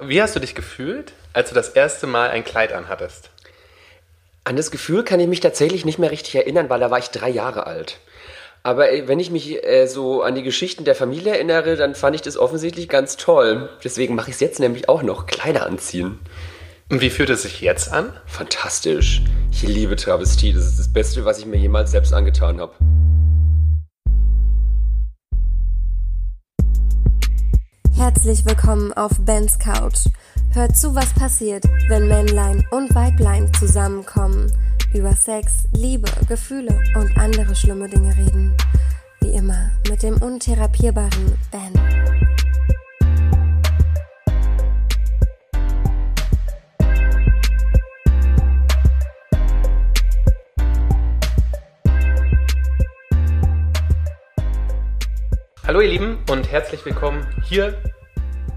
Wie hast du dich gefühlt, als du das erste Mal ein Kleid anhattest? An das Gefühl kann ich mich tatsächlich nicht mehr richtig erinnern, weil da war ich drei Jahre alt. Aber äh, wenn ich mich äh, so an die Geschichten der Familie erinnere, dann fand ich das offensichtlich ganz toll. Deswegen mache ich es jetzt nämlich auch noch, Kleider anziehen. Und wie fühlt es sich jetzt an? Fantastisch. Ich liebe Travestie. Das ist das Beste, was ich mir jemals selbst angetan habe. Herzlich willkommen auf Bens Couch. Hört zu, was passiert, wenn Männlein und Weiblein zusammenkommen, über Sex, Liebe, Gefühle und andere schlimme Dinge reden. Wie immer mit dem untherapierbaren Ben. Hallo ihr Lieben und herzlich willkommen hier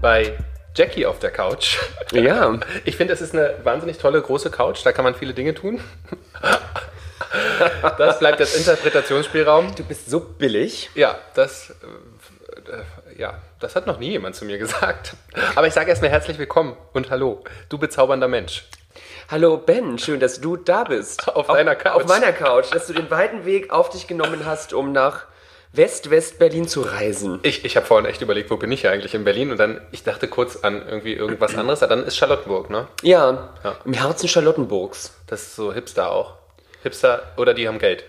bei Jackie auf der Couch. Ja. Ich finde, es ist eine wahnsinnig tolle große Couch, da kann man viele Dinge tun. Das bleibt jetzt Interpretationsspielraum. Du bist so billig. Ja, das, äh, ja, das hat noch nie jemand zu mir gesagt. Aber ich sage erstmal herzlich willkommen und hallo, du bezaubernder Mensch. Hallo Ben, schön, dass du da bist. Auf deiner Couch. Auf meiner Couch, dass du den weiten Weg auf dich genommen hast, um nach West-West-Berlin zu reisen. Ich, ich habe vorhin echt überlegt, wo bin ich eigentlich in Berlin? Und dann, ich dachte kurz an irgendwie irgendwas anderes. Aber dann ist Charlottenburg, ne? Ja, Ja. im Herzen Charlottenburgs. Das ist so Hipster auch. Hipster oder die haben Geld.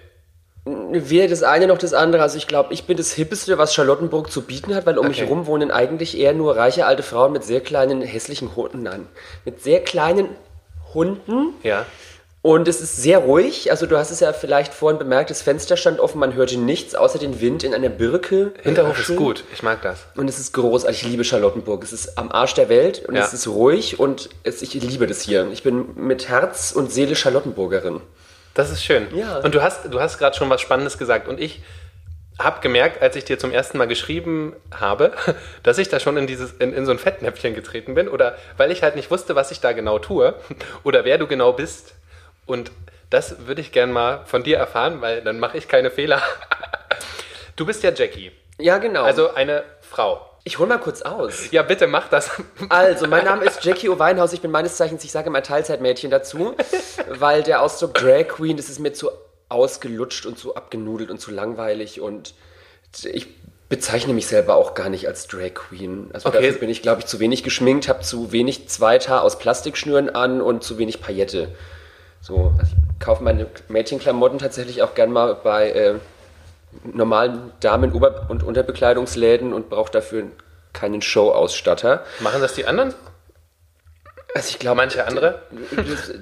Weder das eine noch das andere. Also ich glaube, ich bin das Hippeste, was Charlottenburg zu bieten hat, weil um mich Okay. herum wohnen eigentlich eher nur reiche alte Frauen mit sehr kleinen, hässlichen Hunden an. Mit sehr kleinen Hunden. Ja. Und es ist sehr ruhig. Also du hast es ja vielleicht vorhin bemerkt, das Fenster stand offen, man hörte nichts außer den Wind in einer Birke. Hinterhof ist gut. Ich mag das. Und es ist großartig. Ich liebe Charlottenburg. Es ist am Arsch der Welt und Ja. es ist ruhig und es, ich liebe das hier. Ich bin mit Herz und Seele Charlottenburgerin. Das ist schön. Ja. Und du hast, du hast gerade schon was Spannendes gesagt. Und ich habe gemerkt, als ich dir zum ersten Mal geschrieben habe, dass ich da schon in, dieses, in, in so ein Fettnäpfchen getreten bin. Oder weil ich halt nicht wusste, was ich da genau tue. Oder wer du genau bist. Und das würde ich gern mal von dir erfahren, weil dann mache ich keine Fehler. Du bist ja Jackie. Ja, genau. Also eine Frau. ich hol mal kurz aus. Ja, bitte mach das. Also, mein Name ist Jackie O'Weinhaus. Ich bin meines Zeichens, ich sage mal Teilzeitmädchen dazu, weil der Ausdruck Drag Queen, das ist mir zu ausgelutscht und zu abgenudelt und zu langweilig und ich bezeichne mich selber auch gar nicht als Drag Queen. Also Okay. dafür bin ich, glaube ich, zu wenig geschminkt, habe zu wenig Zweithaar aus Plastikschnüren an und zu wenig Paillette. So, also ich kaufe meine Mädchenklamotten tatsächlich auch gern mal bei äh, normalen Damen- und Unterbekleidungsläden und brauche dafür keinen Show-Ausstatter. Machen das die anderen? Also ich glaube, Manche andere? das,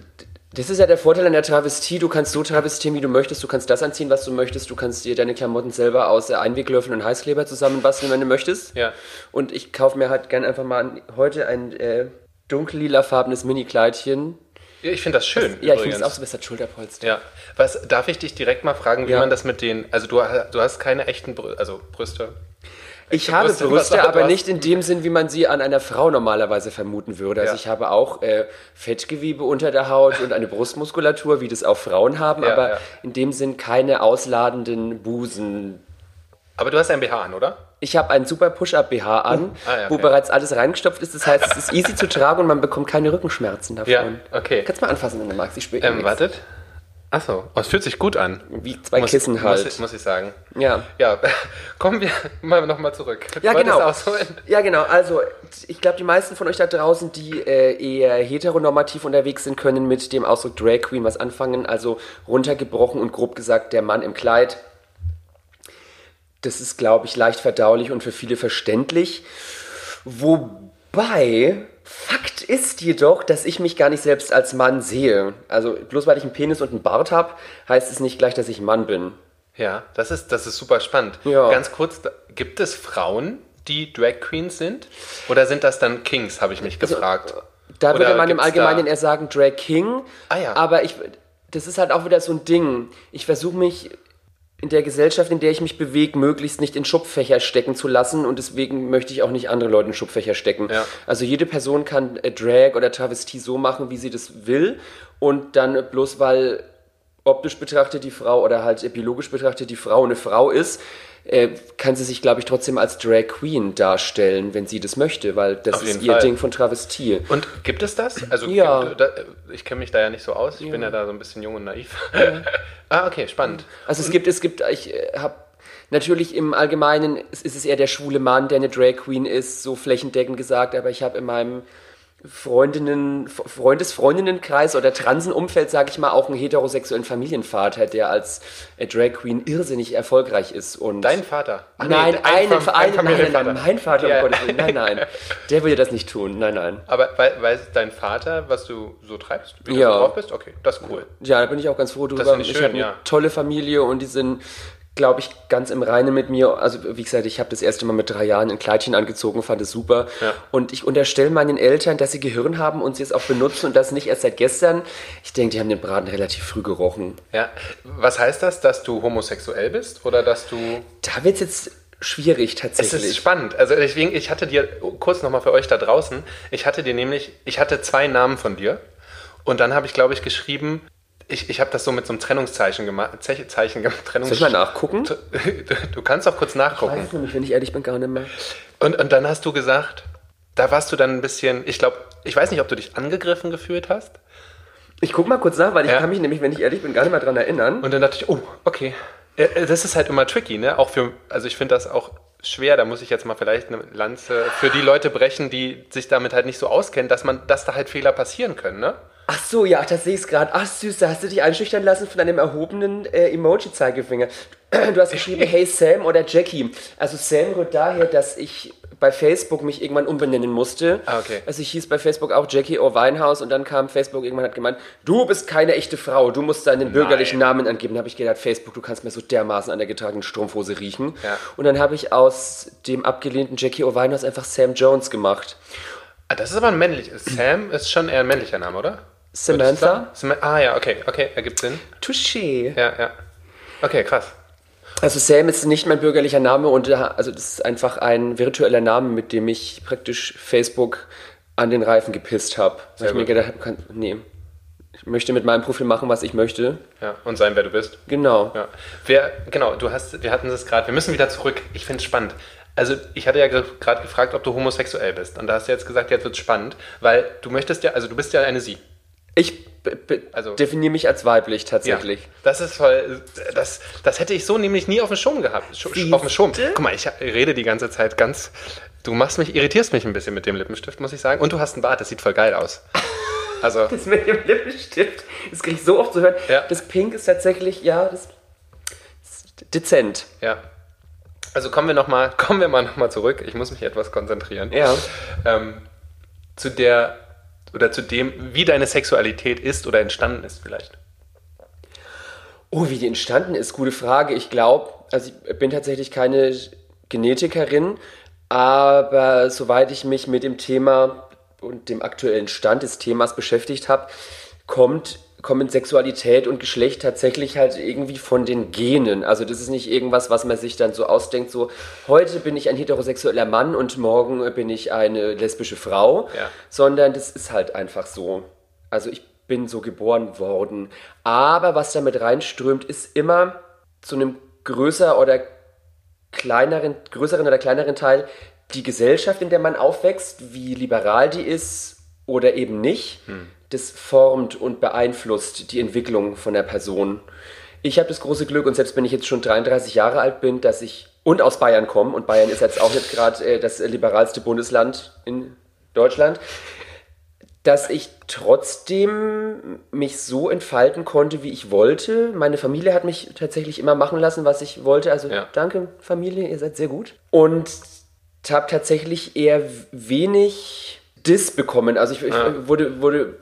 das ist ja der Vorteil an der Travestie. Du kannst so travestieren, wie du möchtest. Du kannst das anziehen, was du möchtest. Du kannst dir deine Klamotten selber aus Einweglöffeln und Heißkleber zusammenbasteln, wenn du möchtest. Ja. Und ich kaufe mir halt gern einfach mal heute ein äh, dunkellila-farbenes Mini-Kleidchen. Ja, Ich finde das schön. Ja, ich finde es auch so besser Schulterpolster. Ja. Was darf ich dich direkt mal fragen, wie Ja. man das mit den. Also du, du hast keine echten Brü also Brüste. Ich habe Brüste, Brüste, aber nicht in dem Sinn, wie man sie an einer Frau normalerweise vermuten würde. Also Ja. ich habe auch äh, Fettgewebe unter der Haut und eine Brustmuskulatur, wie das auch Frauen haben, Ja, aber ja. in dem Sinn keine ausladenden Busen. Aber du hast ein BH an, oder? Ich habe einen super Push-Up-BH an, Ah, ja, wo okay. bereits alles reingestopft ist. Das heißt, es ist easy zu tragen und man bekommt keine Rückenschmerzen davon. Ja, okay. Kannst mal anfassen, wenn du magst. Ich spüre Ähm, wartet. Achso, oh, es fühlt sich gut an. Wie zwei Muss, Kissen halt. Muss, muss ich sagen. ja. Ja, kommen wir mal nochmal zurück. Ja, genau. Ja, genau. Also, ich glaube, die meisten von euch da draußen, die äh, eher heteronormativ unterwegs sind, können mit dem Ausdruck Drag Queen was anfangen. Also runtergebrochen und grob gesagt, der Mann im Kleid. Das ist, glaube ich, leicht verdaulich und für viele verständlich. Wobei, Fakt ist jedoch, dass ich mich gar nicht selbst als Mann sehe. Also, bloß weil ich einen Penis und einen Bart habe, heißt es nicht gleich, dass ich ein Mann bin. Ja, das ist, das ist super spannend. Ja. Ganz kurz, gibt es Frauen, die Drag Queens sind? Oder sind das dann Kings, habe ich mich gefragt. Da würde man im Allgemeinen eher sagen Drag King. Ah, ja. Aber ich, das ist halt auch wieder so ein Ding. Ich versuche mich in der Gesellschaft, in der ich mich bewege, möglichst nicht in Schubfächer stecken zu lassen und deswegen möchte ich auch nicht andere Leute in Schubfächer stecken. Ja. Also jede Person kann äh, Drag oder Travestie so machen, wie sie das will und dann bloß weil optisch betrachtet die Frau oder halt biologisch betrachtet die Frau eine Frau ist, äh, kann sie sich, glaube ich, trotzdem als Drag Queen darstellen, wenn sie das möchte, weil das ist ihr Fall. Ding von Travestie. Und gibt es das? Also Ja. gibt, da, ich kenne mich da ja nicht so aus. Ich bin ja da so ein bisschen jung und naiv. ah, okay, spannend. Also es gibt, es gibt, ich habe natürlich im Allgemeinen ist ist es eher der schwule Mann, der eine Drag Queen ist, so flächendeckend gesagt, aber ich habe in meinem Freundinnen, Freundes, Freundinnenkreis oder Transenumfeld, sage ich mal, auch einen heterosexuellen Familienvater, der als äh, Drag Queen irrsinnig erfolgreich ist. Und Dein Vater? Ach, nein, ein einen, Fam- einen, ein nein, nein, mein Vater, Ja. um Gottes Willen, nein, nein, der würde das nicht tun, nein, nein. Aber weil, weiß dein Vater, was du so treibst? Wie Ja. du drauf bist? Okay, das ist cool. Ja, da bin ich auch ganz froh drüber. finde ich habe eine ja. tolle Familie und die sind, glaube ich, ganz im Reinen mit mir. Also wie gesagt, ich habe das erste Mal mit drei Jahren ein Kleidchen angezogen, fand es super. Ja. Und ich unterstelle meinen Eltern, dass sie Gehirn haben und sie es auch benutzen und das nicht erst seit gestern. Ich denke, die haben den Braten relativ früh gerochen. Ja. Was heißt das, dass du homosexuell bist? Oder dass du. Da wird es jetzt schwierig Es tatsächlich. ist spannend. Also deswegen, ich hatte dir, kurz nochmal für euch da draußen, ich hatte dir nämlich, ich hatte zwei Namen von dir. Und dann habe ich, glaube ich, geschrieben, ich, ich habe das so mit so einem Trennungszeichen gemacht. Zeichen. Trennungs Soll ich mal nachgucken? Du, du kannst auch kurz nachgucken. Weiß nämlich, wenn ich ehrlich bin, gar nicht mehr. Und, und dann hast du gesagt, da warst du dann ein bisschen, ich glaube, ich weiß nicht, ob du dich angegriffen gefühlt hast. Ich guck mal kurz nach, weil ich Ja. kann mich nämlich, wenn ich ehrlich bin, gar nicht mehr dran erinnern. Und dann dachte ich, oh, okay. Äh, Das ist halt immer tricky, ne? Auch für, also ich finde das auch schwer, da muss ich jetzt mal vielleicht eine Lanze für die Leute brechen, die sich damit halt nicht so auskennen, dass man, dass da halt Fehler passieren können, ne? Ach so, ja, das sehe ich gerade. Ach süß, da hast du dich einschüchtern lassen von einem erhobenen äh, Emoji-Zeigefinger. Du hast geschrieben, hey Sam oder Jackie. Also Sam rührt daher, dass ich bei Facebook mich irgendwann umbenennen musste. Ah, okay. Also ich hieß bei Facebook auch Jackie O. Weinhaus und dann kam Facebook irgendwann hat gemeint, du bist keine echte Frau, du musst deinen bürgerlichen Namen angeben. Da habe ich gedacht, Facebook, du kannst mir so dermaßen an der getragenen Strumpfhose riechen. Ja. Und dann habe ich aus dem abgelehnten Jackie O. Weinhaus einfach Sam Jones gemacht. Ah, das ist aber ein männliches. Sam ist schon eher ein männlicher Name, oder? Samantha? Würdest du sagen? Sam ah ja, okay, okay, ergibt Sinn. Touché. Ja, ja. Okay, krass. Also Sam ist nicht mein bürgerlicher Name und da- also das ist einfach ein virtueller Name, mit dem ich praktisch Facebook an den Reifen gepisst habe. Weil ich mir gedacht habe, nee, ich möchte mit meinem Profil machen, was ich möchte. Ja, und sein, wer du bist. Genau. Ja. Wer, genau, du hast, wir hatten das gerade, wir müssen wieder zurück. Ich finde es spannend. Also ich hatte ja ge- gerade gefragt, ob du homosexuell bist. Und da hast du jetzt gesagt, jetzt wird es spannend, weil du möchtest ja, also du bist ja eine Sie. Ich Also- definiere mich als weiblich tatsächlich. Das ist voll, das, das hätte ich so nämlich nie auf dem Schirm gehabt. Sch Siehste? auf dem Schirm. Guck mal, ich rede die ganze Zeit ganz, du machst mich, irritierst mich ein bisschen mit dem Lippenstift, muss ich sagen. Und du hast einen Bart, das sieht voll geil aus. Also, Das mit dem Lippenstift, das kriege ich so oft zu hören. Ja. Das Pink ist tatsächlich, ja, das dezent. ja. Also kommen wir noch mal, kommen wir mal noch mal zurück. Ich muss mich etwas konzentrieren. Ja. ähm, zu der oder zu dem, wie deine Sexualität ist oder entstanden ist vielleicht. Oh, wie die entstanden ist, gute Frage. Ich glaube, also ich bin tatsächlich keine Genetikerin, aber soweit ich mich mit dem Thema und dem aktuellen Stand des Themas beschäftigt habe, kommt kommen Sexualität und Geschlecht tatsächlich halt irgendwie von den Genen. Also das ist nicht irgendwas, was man sich dann so ausdenkt, so heute bin ich ein heterosexueller Mann und morgen bin ich eine lesbische Frau, Ja. sondern das ist halt einfach so. Also ich bin so geboren worden. Aber was damit reinströmt, ist immer zu einem größer oder kleineren, größeren oder kleineren Teil die Gesellschaft, in der man aufwächst, wie liberal die ist oder eben nicht. Das formt und beeinflusst die Entwicklung von der Person. Ich habe das große Glück, und selbst wenn ich jetzt schon 33 Jahre alt bin, dass ich und aus Bayern komme, und Bayern ist jetzt auch nicht gerade äh, das liberalste Bundesland in Deutschland, dass ich trotzdem mich so entfalten konnte, wie ich wollte. Meine Familie hat mich tatsächlich immer machen lassen, was ich wollte. Also Ja. danke Familie, ihr seid sehr gut. Und habe tatsächlich eher wenig Diss bekommen. Also ich, ich wurde, wurde,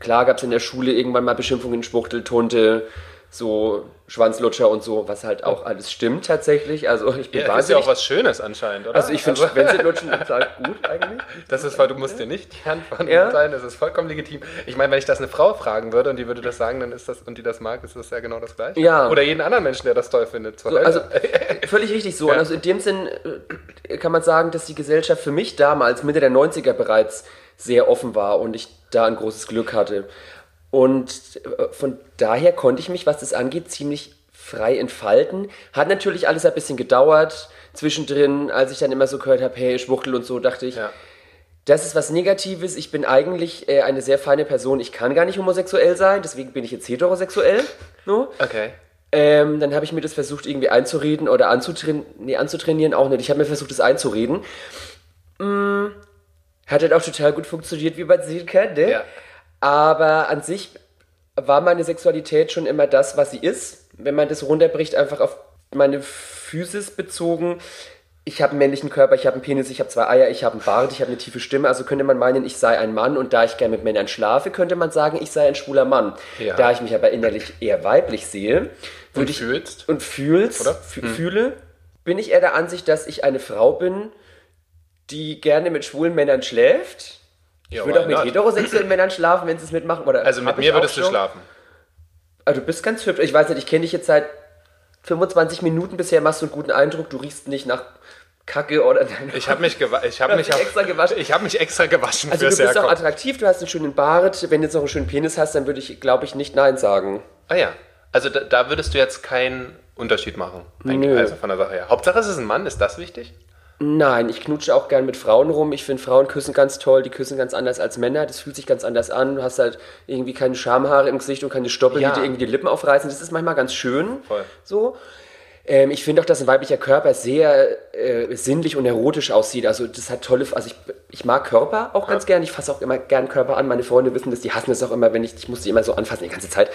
klar gab es in der Schule irgendwann mal Beschimpfungen, Schwuchteltunte, so Schwanzlutscher und so, was halt auch alles stimmt tatsächlich. Also ich bin Ja, ist ja wahnsinnig. auch was Schönes anscheinend, oder? also ich finde Schwänze lutschen total gut eigentlich. Das ist, weil du musst dir nicht die Hand von Ja. sein, das ist vollkommen legitim. Ich meine, wenn ich das eine Frau fragen würde und die würde das sagen, dann ist das, und die das mag, ist das ja genau das Gleiche. Ja. Oder jeden anderen Menschen, der das toll findet. So, also völlig richtig so. Ja. Und also in dem Sinn äh, kann man sagen, dass die Gesellschaft für mich damals, Mitte der 90er bereits, sehr offen war und ich da ein großes Glück hatte. Und äh, von daher konnte ich mich, was das angeht, ziemlich frei entfalten. Hat natürlich alles ein bisschen gedauert. Zwischendrin, als ich dann immer so gehört habe, hey, Schwuchtel und so, dachte ich, Ja. das ist was Negatives. Ich bin eigentlich äh, eine sehr feine Person. Ich kann gar nicht homosexuell sein, deswegen bin ich jetzt heterosexuell. No? Okay. Ähm, dann habe ich mir das versucht, irgendwie einzureden oder anzutrainieren. Nee, anzutrainieren auch nicht. Ich habe mir versucht, das einzureden. Mm, hat halt auch total gut funktioniert, wie man sehen kann, ne? Ja. Aber an sich war meine Sexualität schon immer das, was sie ist. Wenn man das runterbricht, einfach auf meine Physis bezogen. Ich habe einen männlichen Körper, ich habe einen Penis, ich habe zwei Eier, ich habe einen Bart, ich habe eine tiefe Stimme. Also könnte man meinen, ich sei ein Mann. Und da ich gerne mit Männern schlafe, könnte man sagen, ich sei ein schwuler Mann. Ja. Da ich mich aber innerlich eher weiblich sehe, Und würde ich fühlst? und fühlst, Oder? fü- fühle, bin ich eher der Ansicht, dass ich eine Frau bin, die gerne mit schwulen Männern schläft. Ja, Ich würde auch mit not? heterosexuellen Männern schlafen, wenn sie es mitmachen. Oder Also mit mir würdest du schon. schlafen. Ah, du bist ganz hübsch. Ich weiß nicht, ich kenne dich jetzt seit 25 Minuten bisher, machst du einen guten Eindruck. Du riechst nicht nach Kacke oder... Ich habe mich, ich hab mich, extra gewaschen. Ich habe mich extra gewaschen Also du bist auch attraktiv, du hast einen schönen Bart. Wenn du jetzt noch einen schönen Penis hast, dann würde ich, glaube ich, nicht Nein sagen. Ah ja. Also da, da würdest du jetzt keinen Unterschied machen. Also von der Sache her. Hauptsache es ist ein Mann, ist das wichtig? Nein, ich knutsche auch gern mit Frauen rum. Ich finde Frauen küssen ganz toll, die küssen ganz anders als Männer. Das fühlt sich ganz anders an. Du hast halt irgendwie keine Schamhaare im Gesicht und keine Stoppel, Ja. die dir irgendwie die Lippen aufreißen. Das ist manchmal ganz schön. Voll. So. Ähm, ich finde auch, dass ein weiblicher Körper sehr äh, sinnlich und erotisch aussieht. Also das hat tolle, also ich, ich mag Körper auch ganz gern. Ich fasse auch immer gern Körper an. Meine Freunde wissen das, die hassen es auch immer, wenn ich, ich muss die immer so anfassen die ganze Zeit.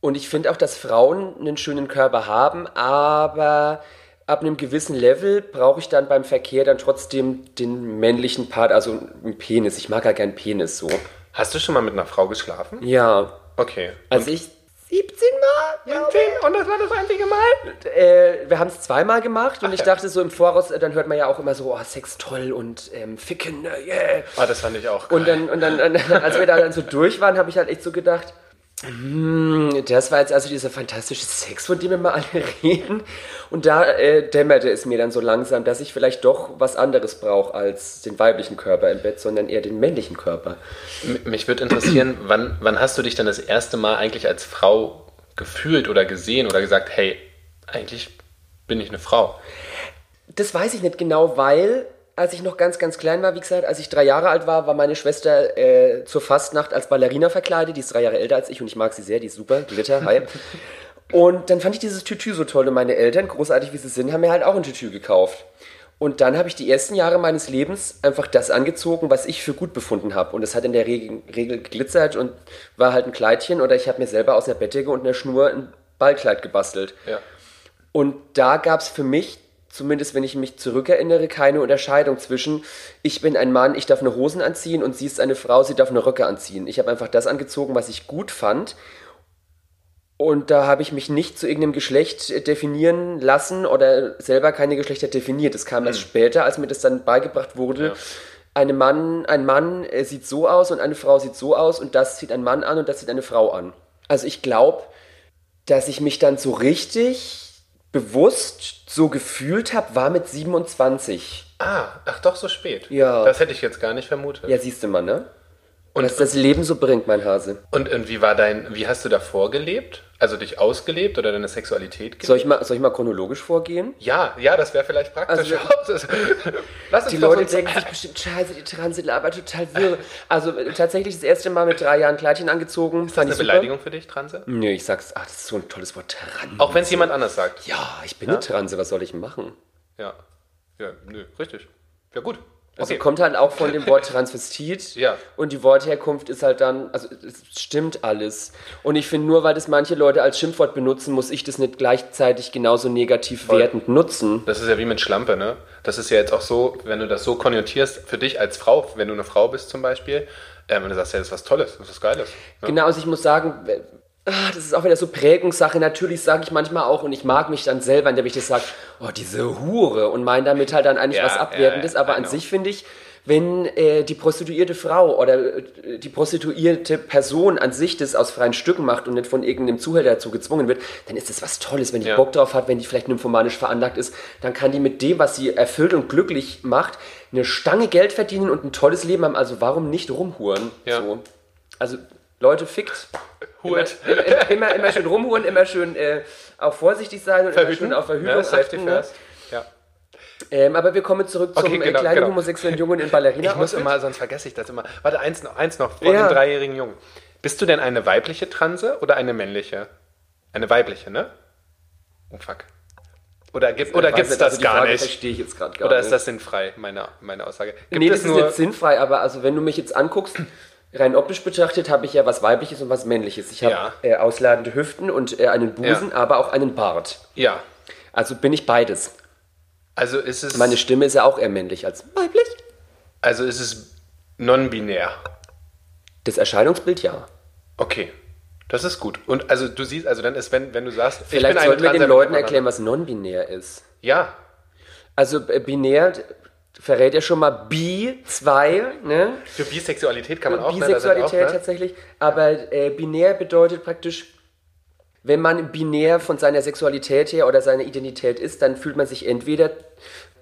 Und ich finde auch, dass Frauen einen schönen Körper haben, aber ab einem gewissen Level brauche ich dann beim Verkehr dann trotzdem den männlichen Part, also einen Penis. Ich mag ja gern Penis so. Hast du schon mal mit einer Frau geschlafen? Ja. Okay. Also ich 17 Mal? glaub ich. Und das war das einzige Mal? Äh, wir haben es zweimal gemacht und Ach ich ja. dachte so im Voraus, äh, dann hört man ja auch immer so, oh, Sex toll und ähm, Ficken, äh, yeah. Ah, das fand ich auch. Und dann, und dann, als wir da dann so durch waren, habe ich halt echt so gedacht, das war jetzt also dieser fantastische Sex, von dem wir mal alle reden. Und da äh, dämmerte es mir dann so langsam, dass ich vielleicht doch was anderes brauche als den weiblichen Körper im Bett, sondern eher den männlichen Körper. Mich würde interessieren, wann, wann hast du dich denn das erste Mal eigentlich als Frau gefühlt oder gesehen oder gesagt, hey, eigentlich bin ich eine Frau? Das weiß ich nicht genau, weil als ich noch ganz, ganz klein war, wie gesagt, als ich drei Jahre alt war, war meine Schwester äh, zur Fastnacht als Ballerina verkleidet. Die ist drei Jahre älter als ich und ich mag sie sehr, die ist super, Glitter, hi. Und dann fand ich dieses Tütü so toll und meine Eltern, großartig wie sie sind, haben mir halt auch ein Tütü gekauft. Und dann habe ich die ersten Jahre meines Lebens einfach das angezogen, was ich für gut befunden habe. Und es hat in der Regel, Regel geglitzert und war halt ein Kleidchen oder ich habe mir selber aus einer Bettdecke und einer Schnur ein Ballkleid gebastelt. Ja. Und da gab es für mich, zumindest wenn ich mich zurückerinnere, keine Unterscheidung zwischen, ich bin ein Mann, ich darf eine Hosen anziehen und sie ist eine Frau, sie darf eine Röcke anziehen. Ich habe einfach das angezogen, was ich gut fand. Und da habe ich mich nicht zu irgendeinem Geschlecht äh, definieren lassen oder selber keine Geschlechter definiert. Das kam erst später, als mir das dann beigebracht wurde. Ja. Eine Mann, ein Mann äh, sieht so aus und eine Frau sieht so aus und das zieht ein Mann an und das zieht eine Frau an. Also ich glaube, dass ich mich dann so richtig bewusst so gefühlt habe, war mit 27. Ah, ach doch, so spät. Ja. Das hätte ich jetzt gar nicht vermutet. Ja, siehst du mal, ne? Und- was das Leben so bringt, mein Hase. Und, und wie war dein, wie hast du davor gelebt? Also dich ausgelebt oder deine Sexualität gelebt? Soll ich mal, soll ich mal chronologisch vorgehen? ja, ja, das wäre vielleicht praktisch. Also- Lass uns Die Leute so- denken sich bestimmt, scheiße, die Transe labert total wirr. Also tatsächlich das erste Mal mit drei Jahren Kleidchen angezogen. Ist das eine Beleidigung für dich, Transe? Nö, ich sag's, ach, das ist so ein tolles Wort, Transe. Auch wenn es jemand anders sagt. Ja, ich bin eine Transe, was soll ich machen? Ja. Ja, nö, richtig. Ja, gut. Also Okay. kommt halt auch von dem Wort Transvestit. Ja. Und die Wortherkunft ist halt dann, also es stimmt alles. Und ich finde, nur weil das manche Leute als Schimpfwort benutzen, muss ich das nicht gleichzeitig genauso negativ wertend nutzen. Das ist ja wie mit Schlampe, ne? Das ist ja jetzt auch so, wenn du das so konnotierst, für dich als Frau, wenn du eine Frau bist zum Beispiel, ähm, und du sagst, ja, das ist was Tolles, das ist was Geiles. Ja. Genau, also ich muss sagen, ah, das ist auch wieder so Prägungssache. Natürlich sage ich manchmal auch, und ich mag mich dann selber, indem ich das sage, oh, diese Hure, und meine damit halt dann eigentlich Ja, was Abwertendes. ja, aber an sich finde ich, wenn äh, die prostituierte Frau oder äh, die prostituierte Person an sich das aus freien Stücken macht und nicht von irgendeinem Zuhälter dazu gezwungen wird, dann ist das was Tolles. Wenn die Ja. Bock drauf hat, wenn die vielleicht nymphomanisch veranlagt ist, dann kann die mit dem, was sie erfüllt und glücklich macht, eine Stange Geld verdienen und ein tolles Leben haben. Also warum nicht rumhuren? Ja. So. Also Leute, fickt. Hurt. Immer, immer, immer, immer schön rumhuren, immer schön äh, auch vorsichtig sein und immer schön auf Verhütung Ja, achten. Ne? Ja. Ähm, aber wir kommen zurück zum Okay, äh, genau, kleinen genau. homosexuellen Jungen in Ballerina. Ich muss immer, sonst vergesse ich das immer. Warte, eins noch, eins noch vor Ja. dem dreijährigen Jungen. Bist du denn eine weibliche Transe oder eine männliche? Eine weibliche, ne? Oh fuck. Oder, gibt, oder Ich weiß gibt's nicht, das also gar Frage nicht? verstehe ich jetzt gerade gar Oder ist das sinnfrei, meine, meine Aussage? Gibt nee, es das ist jetzt sinnfrei, aber also wenn du mich jetzt anguckst, rein optisch betrachtet, habe ich ja was Weibliches und was Männliches. Ich habe Ja. äh, ausladende Hüften und äh, einen Busen, Ja. aber auch einen Bart. Ja. Also bin ich beides. Also ist es, Meine Stimme ist ja auch eher männlich als weiblich. also ist es non-binär. Das Erscheinungsbild ja. Okay. Das ist gut. Und also du siehst, also dann ist, wenn, wenn du sagst, Vielleicht ich bin sollten wir den Leuten erklären, was non-binär ist. Ja. Also äh, binär verrät ja schon mal bi, zwei, ne? Für Bisexualität kann man auch? Bisexualität sind auch, ne? tatsächlich. Aber äh, binär bedeutet praktisch, wenn man binär von seiner Sexualität her oder seiner Identität ist, dann fühlt man sich entweder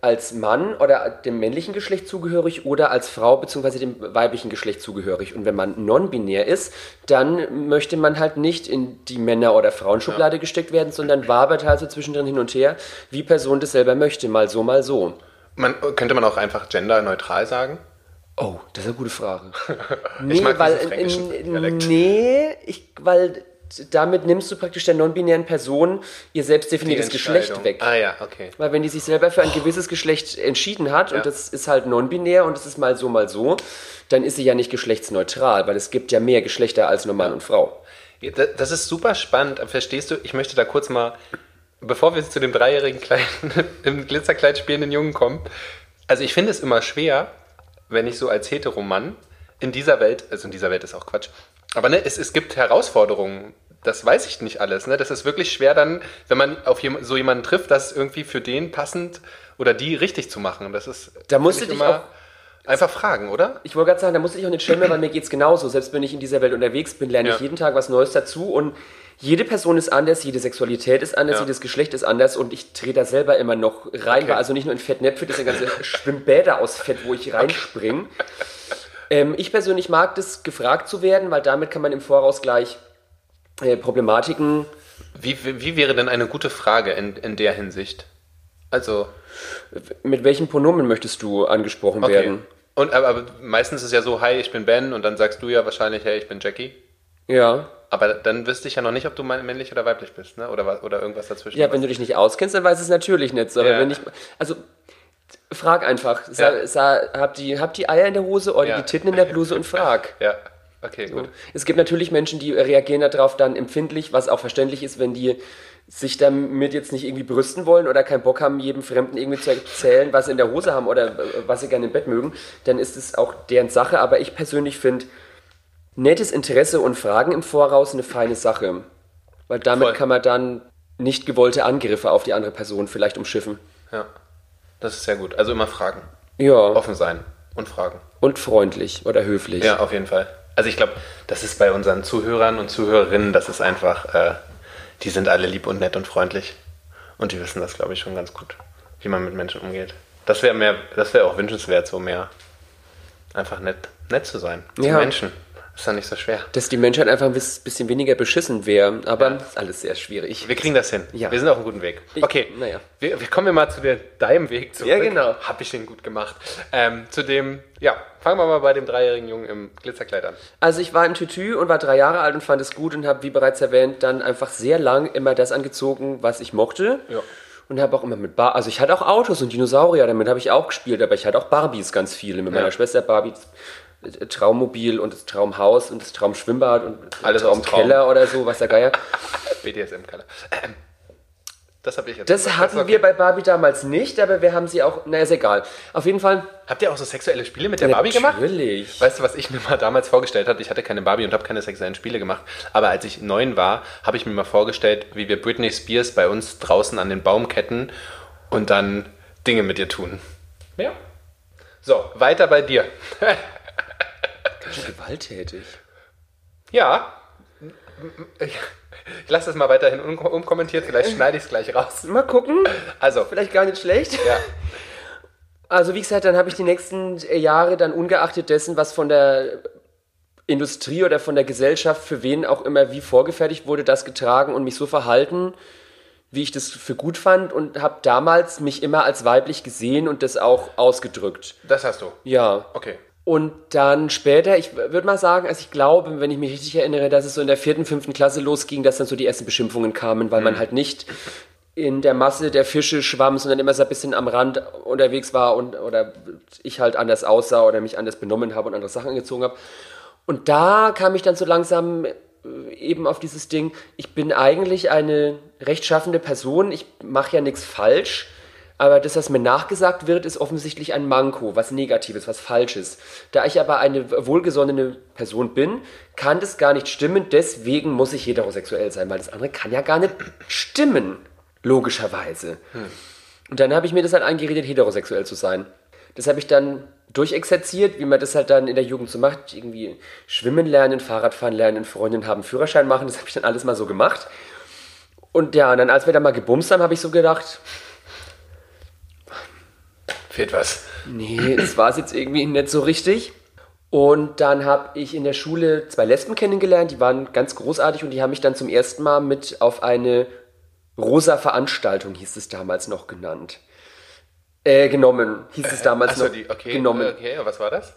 als Mann oder dem männlichen Geschlecht zugehörig oder als Frau bzw. dem weiblichen Geschlecht zugehörig. Und wenn man non-binär ist, dann möchte man halt nicht in die Männer- oder Frauenschublade gesteckt werden, sondern wabert halt so zwischendrin hin und her, wie Person das selber möchte, mal so, mal so. Man, könnte man auch einfach genderneutral sagen? Oh, das ist eine gute Frage. Ich mag weil, nee, ich, weil damit nimmst du praktisch der non-binären Person ihr selbst Die definiertes Geschlecht weg. Ah ja, okay. Weil wenn die sich selber für ein gewisses Geschlecht entschieden hat Ja. und das ist halt non-binär und es ist mal so, mal so, dann ist sie ja nicht geschlechtsneutral, weil es gibt ja mehr Geschlechter als nur Mann und Frau. Das ist super spannend. Verstehst du? Ich möchte da kurz mal, bevor wir zu dem dreijährigen kleinen, im Glitzerkleid spielenden Jungen kommen. Also ich finde es immer schwer, wenn ich so als Heteromann in dieser Welt, also in dieser Welt ist auch Quatsch, aber ne, es, es gibt Herausforderungen. Das weiß ich nicht alles. Ne? Das ist wirklich schwer dann, wenn man auf so jemanden trifft, das irgendwie für den passend oder die richtig zu machen. Das ist Da musst du ich dich immer einfach fragen, oder? Ich wollte gerade sagen, da muss ich auch nicht schämen, weil mir geht's genauso. Selbst wenn ich in dieser Welt unterwegs bin, lerne ich Ja. jeden Tag was Neues dazu und jede Person ist anders, jede Sexualität ist anders, Ja. jedes Geschlecht ist anders und ich drehe da selber immer noch rein, Okay. weil also nicht nur in Fettnäpfe, das sind ganze Schwimmbäder aus Fett, wo ich reinspringe. Ähm, ich persönlich mag das, gefragt zu werden, weil damit kann man im Voraus gleich äh, Problematiken Wie, wie, wie wäre denn eine gute Frage in, in der Hinsicht? Also, mit welchen Pronomen möchtest du angesprochen okay. werden? Und, aber, aber meistens ist es ja so, hi, ich bin Ben und dann sagst du ja wahrscheinlich, hey, ich bin Jackie. Ja. Aber dann wüsste ich ja noch nicht, ob du männlich oder weiblich bist, ne? Oder, oder irgendwas dazwischen. Ja, wenn du dich nicht auskennst, dann weiß es natürlich nicht. so. Aber Ja. wenn ich, also frag einfach. Sa, Ja. sa, hab, die, hab die Eier in der Hose oder Ja. die Titten in der Bluse und frag. Ja, okay, gut. Es gibt natürlich Menschen, die reagieren darauf dann empfindlich, was auch verständlich ist, wenn die sich damit jetzt nicht irgendwie brüsten wollen oder keinen Bock haben, jedem Fremden irgendwie zu erzählen, was sie in der Hose haben oder äh, was sie gerne im Bett mögen, dann ist es auch deren Sache. Aber ich persönlich finde nettes Interesse und Fragen im Voraus eine feine Sache. Weil damit Voll. kann man dann nicht gewollte Angriffe auf die andere Person vielleicht umschiffen. Ja. Das ist sehr gut. Also immer fragen. Ja. Offen sein und fragen. Und freundlich oder höflich. Ja, auf jeden Fall. Also ich glaube, das ist bei unseren Zuhörern und Zuhörerinnen, das ist einfach, äh, die sind alle lieb und nett und freundlich. Und die wissen das, glaube ich, schon ganz gut, wie man mit Menschen umgeht. Das wäre mehr, das wäre auch wünschenswert, so mehr einfach nett, nett zu sein. Zu Ja. Menschen. Ist dann nicht so schwer. Dass die Menschheit einfach ein bis- bisschen weniger beschissen wäre. Aber das ist alles sehr schwierig. Wir kriegen das hin. Ja. Wir sind auf einem guten Weg. Okay, naja. wir, wir kommen mal zu der, deinem Weg zurück. Ja, genau. Hab ich den gut gemacht. Ähm, zu dem, ja, fangen wir mal bei dem dreijährigen Jungen im Glitzerkleid an. Also ich war im Tütü und war drei Jahre alt und fand es gut und habe, wie bereits erwähnt, dann einfach sehr lang immer das angezogen, was ich mochte. Ja. Und habe auch immer mit Bar, also ich hatte auch Autos und Dinosaurier, damit habe ich auch gespielt, aber ich hatte auch Barbies ganz viele. Mit meiner Ja. Schwester Barbie, Traummobil und das Traumhaus und das Traumschwimmbad und Alles Traumkeller oder so, was der Geier. Ähm, das habe ich jetzt. Das gesagt. hatten ist okay. wir bei Barbie damals nicht, aber wir haben sie auch, naja, ist egal. Auf jeden Fall. Habt ihr auch so sexuelle Spiele mit der Barbie gemacht? Natürlich. Weißt du, was ich mir mal damals vorgestellt habe? Ich hatte keine Barbie und habe keine sexuellen Spiele gemacht. Aber als ich neun war, habe ich mir mal vorgestellt, wie wir Britney Spears bei uns draußen an den Baum ketten und dann Dinge mit ihr tun. Ja. So, weiter bei dir. Gewalttätig. ja. Ich, lasse es mal weiterhin un unkommentiert, vielleicht schneide ich es gleich raus. Mal gucken. Also, Vielleicht gar nicht schlecht. ja. Also wie gesagt, dann habe ich die nächsten Jahre dann ungeachtet dessen, was von der Industrie oder von der Gesellschaft, für wen auch immer wie vorgefertigt wurde, das getragen und mich so verhalten, wie ich das für gut fand und habe damals mich immer als weiblich gesehen und das auch ausgedrückt. Das hast du. Ja. Okay. Und dann später, ich würde mal sagen, also ich glaube, wenn ich mich richtig erinnere, dass es so in der vierten, fünften Klasse losging, dass dann so die ersten Beschimpfungen kamen, weil man halt nicht in der Masse der Fische schwamm, sondern immer so ein bisschen am Rand unterwegs war und oder ich halt anders aussah oder mich anders benommen habe und andere Sachen angezogen habe. Und da kam ich dann so langsam äh, eben auf dieses Ding, ich bin eigentlich eine rechtschaffende Person, ich mache ja nichts falsch, aber das, was mir nachgesagt wird, ist offensichtlich ein Manko, was Negatives, was Falsches. Da ich aber eine wohlgesonnene Person bin, kann das gar nicht stimmen, deswegen muss ich heterosexuell sein, weil das andere kann ja gar nicht stimmen, logischerweise. Und dann habe ich mir das halt eingeredet, heterosexuell zu sein. Das habe ich dann durchexerziert, wie man das halt dann in der Jugend so macht. Irgendwie schwimmen lernen, Fahrradfahren lernen, Freundin haben, Führerschein machen. Das habe ich dann alles mal so gemacht. Und ja, und dann als wir dann mal gebumst haben, habe ich so gedacht, Fehlt was. nee, das war es jetzt irgendwie nicht so richtig. Und dann habe ich in der Schule zwei Lesben kennengelernt, die waren ganz großartig und die haben mich dann zum ersten Mal mit auf eine rosa Veranstaltung, hieß es damals noch genannt. Äh, genommen, hieß es damals Achso, noch die, okay. genommen. Okay, was war das?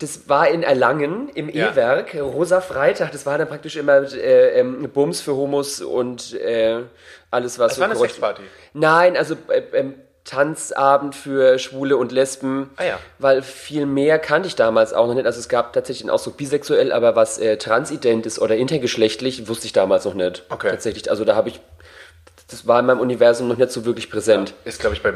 Das war in Erlangen im Ja. E-Werk, Rosa Freitag. Das war dann praktisch immer äh, ähm, Bums für Homos und äh, alles, was Das war eine Sexparty. Nein, also äh, ähm, Tanzabend für Schwule und Lesben. Ah ja. Weil viel mehr kannte ich damals auch noch nicht. Also es gab tatsächlich auch so bisexuell, aber was äh, transident ist oder intergeschlechtlich, wusste ich damals noch nicht. Okay. Tatsächlich. Also da habe ich, das war in meinem Universum noch nicht so wirklich präsent. Ist, glaube ich, bei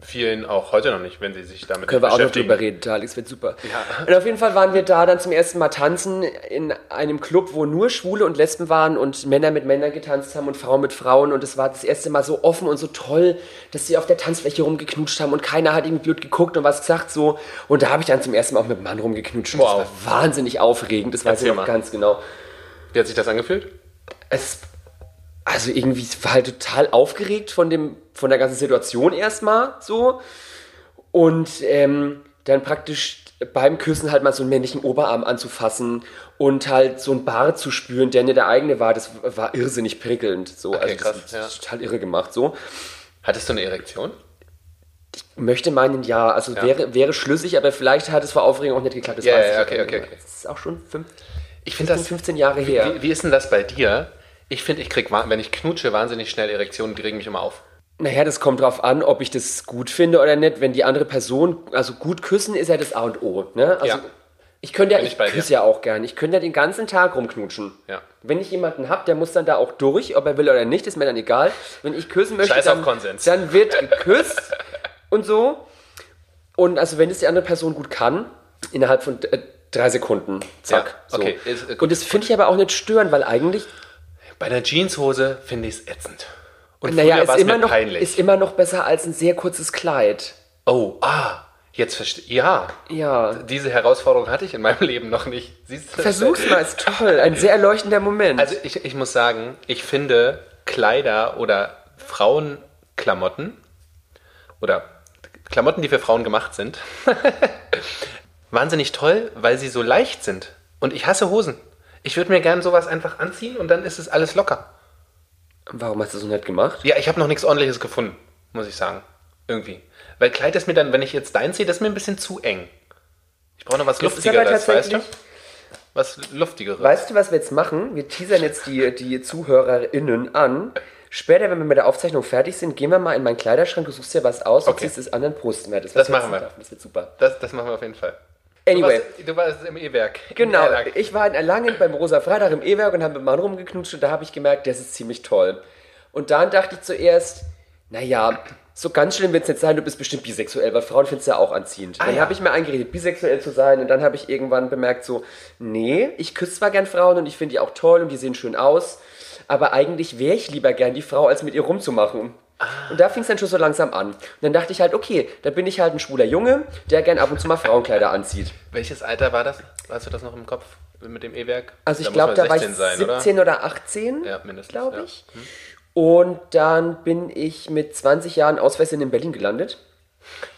vielen auch heute noch nicht, wenn sie sich damit Können wir auch noch drüber reden, Alex, wird super. Ja. Und auf jeden Fall waren wir da dann zum ersten Mal tanzen in einem Club, wo nur Schwule und Lesben waren und Männer mit Männern getanzt haben und Frauen mit Frauen. Und es war das erste Mal so offen und so toll, dass sie auf der Tanzfläche rumgeknutscht haben und keiner hat irgendwie blöd geguckt und was gesagt so. Und da habe ich dann zum ersten Mal auch mit einem Mann rumgeknutscht. Wow. Das war wahnsinnig aufregend, das weiß Erzähl ich noch mal. ganz genau. Wie hat sich das angefühlt? Es, also irgendwie war halt total aufgeregt von dem, von der ganzen Situation erstmal so. Und ähm, dann praktisch beim Küssen halt mal so einen männlichen Oberarm anzufassen und halt so ein Bart zu spüren, der nicht der eigene war, das war irrsinnig prickelnd. So. also krass, das, ja. das ist total irre gemacht. So. Hattest du eine Erektion? Möchte meinen, ja, also wäre, wäre schlüssig, aber vielleicht hat es vor Aufregung auch nicht geklappt. Das Ja, weiß ja, ich okay, okay, okay. Das ist auch schon fünf, Ich finde das 15 Jahre her. Wie, wie ist denn das bei dir? Ich finde, ich krieg, wenn ich knutsche, wahnsinnig schnell Erektionen, die regen mich immer auf. Naja, das kommt drauf an, ob ich das gut finde oder nicht. Wenn die andere Person, also gut küssen ist ja das A und O. Ne? Also Ja. ich könnte ja, Bin ich, ich dir. küsse ja auch gern. Ich könnte ja den ganzen Tag rumknutschen. Ja. Wenn ich jemanden hab, der muss dann da auch durch, ob er will oder nicht, ist mir dann egal. Wenn ich küssen möchte, Scheiß dann, dann wird geküsst und so. Und also wenn es die andere Person gut kann, innerhalb von äh, drei Sekunden, zack. Ja, okay, So. ist, äh, und das finde ich aber auch nicht störend, weil eigentlich Bei einer Jeanshose finde ich es ätzend. Und naja, früher war es mir noch, peinlich. ist immer noch besser als ein sehr kurzes Kleid. oh, ah, jetzt verstehe Ja, Ja. diese Herausforderung hatte ich in meinem Leben noch nicht. Siehst du? Versuch's mal, ist toll. Ein sehr erleuchtender Moment. Also ich, ich muss sagen, ich finde Kleider oder Frauenklamotten oder Klamotten, die für Frauen gemacht sind, wahnsinnig toll, weil sie so leicht sind. Und ich hasse Hosen. Ich würde mir gerne sowas einfach anziehen und dann ist es alles locker. Warum hast du noch nicht gemacht? Ja, ich habe noch nichts ordentliches gefunden, muss ich sagen. Irgendwie. Weil Kleid ist mir dann, wenn ich jetzt dein ziehe, das ist mir ein bisschen zu eng. Ich brauche noch was Das Luftigeres, weißt du? Was Luftigeres. Weißt du, was wir jetzt machen? Wir teasern jetzt die, die ZuhörerInnen an. Später, wenn wir mit der Aufzeichnung fertig sind, gehen wir mal in meinen Kleiderschrank, du suchst dir was aus und Okay. ziehst es an, dann posten wir das. Das machen wir. machen. Das wird super. Das, das machen wir auf jeden Fall. Anyway. Du warst, du warst im E-Werk. Genau, ich war in Erlangen beim Rosa Freitag im E-Werk und habe mit Mann rumgeknutscht und da habe ich gemerkt, das ist ziemlich toll. Und dann dachte ich zuerst, naja, so ganz schlimm wird es nicht sein, du bist bestimmt bisexuell, weil Frauen findest du ja auch anziehend. dann Ah, ja. habe ich mir eingeredet, bisexuell zu sein und dann habe ich irgendwann bemerkt so, nee, ich küsse zwar gern Frauen und ich finde die auch toll und die sehen schön aus, aber eigentlich wäre ich lieber gern die Frau, als mit ihr rumzumachen. Und da fing es dann schon so langsam an. Und dann dachte ich halt, okay, da bin ich halt ein schwuler Junge, der gern ab und zu mal Frauenkleider anzieht. Welches Alter war das? Hast du das noch im Kopf mit dem E-Werk? Also ich glaube, da war ich 16 sein, 17 oder, 18, Ja, glaube ja. ich. Und dann bin ich mit 20 Jahren Ausweisinn in Berlin gelandet.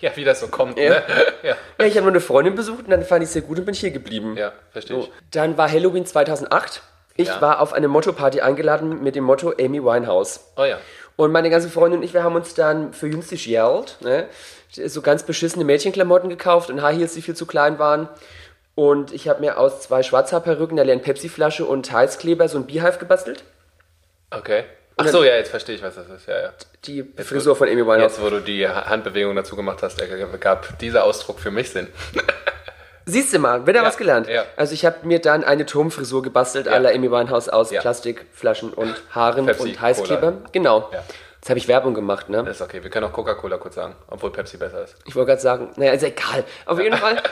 Ja, wie das so kommt. Ja. Ne? Ja. Ja, ich habe nur eine Freundin besucht und dann fand ich sehr gut und bin hier geblieben. ja, verstehe So. ich. Dann war Halloween 2008. Ich Ja. war auf eine Motto-Party eingeladen mit dem Motto Amy Winehouse. Oh ja. Und meine ganze Freundin und ich, wir haben uns dann für günstig Geld, ne, so ganz beschissene Mädchenklamotten gekauft und High Heels, die viel zu klein waren. Und ich habe mir aus zwei Schwarzhaarperücken, einer leeren Pepsi-Flasche und Heißkleber so ein Beehive gebastelt. Okay. Ach so, ja, jetzt verstehe ich, was das ist. Ja, ja. Die Frisur von Amy Winehouse. Jetzt, wo du die Ha- Handbewegung dazu gemacht hast, ergab dieser Ausdruck für mich Sinn. Siehst du mal, wieder Ja, was gelernt. ja. Also ich habe mir dann eine Turmfrisur gebastelt, à la Amy Winehouse aus Ja. Plastikflaschen und Haaren Pepsi, und Heißkleber. Cola. Genau. Ja. Jetzt habe ich Werbung gemacht, ne? Das ist okay. Wir können auch Coca-Cola kurz sagen, obwohl Pepsi besser ist. Ich wollte gerade sagen, naja, ist egal. Auf jeden Fall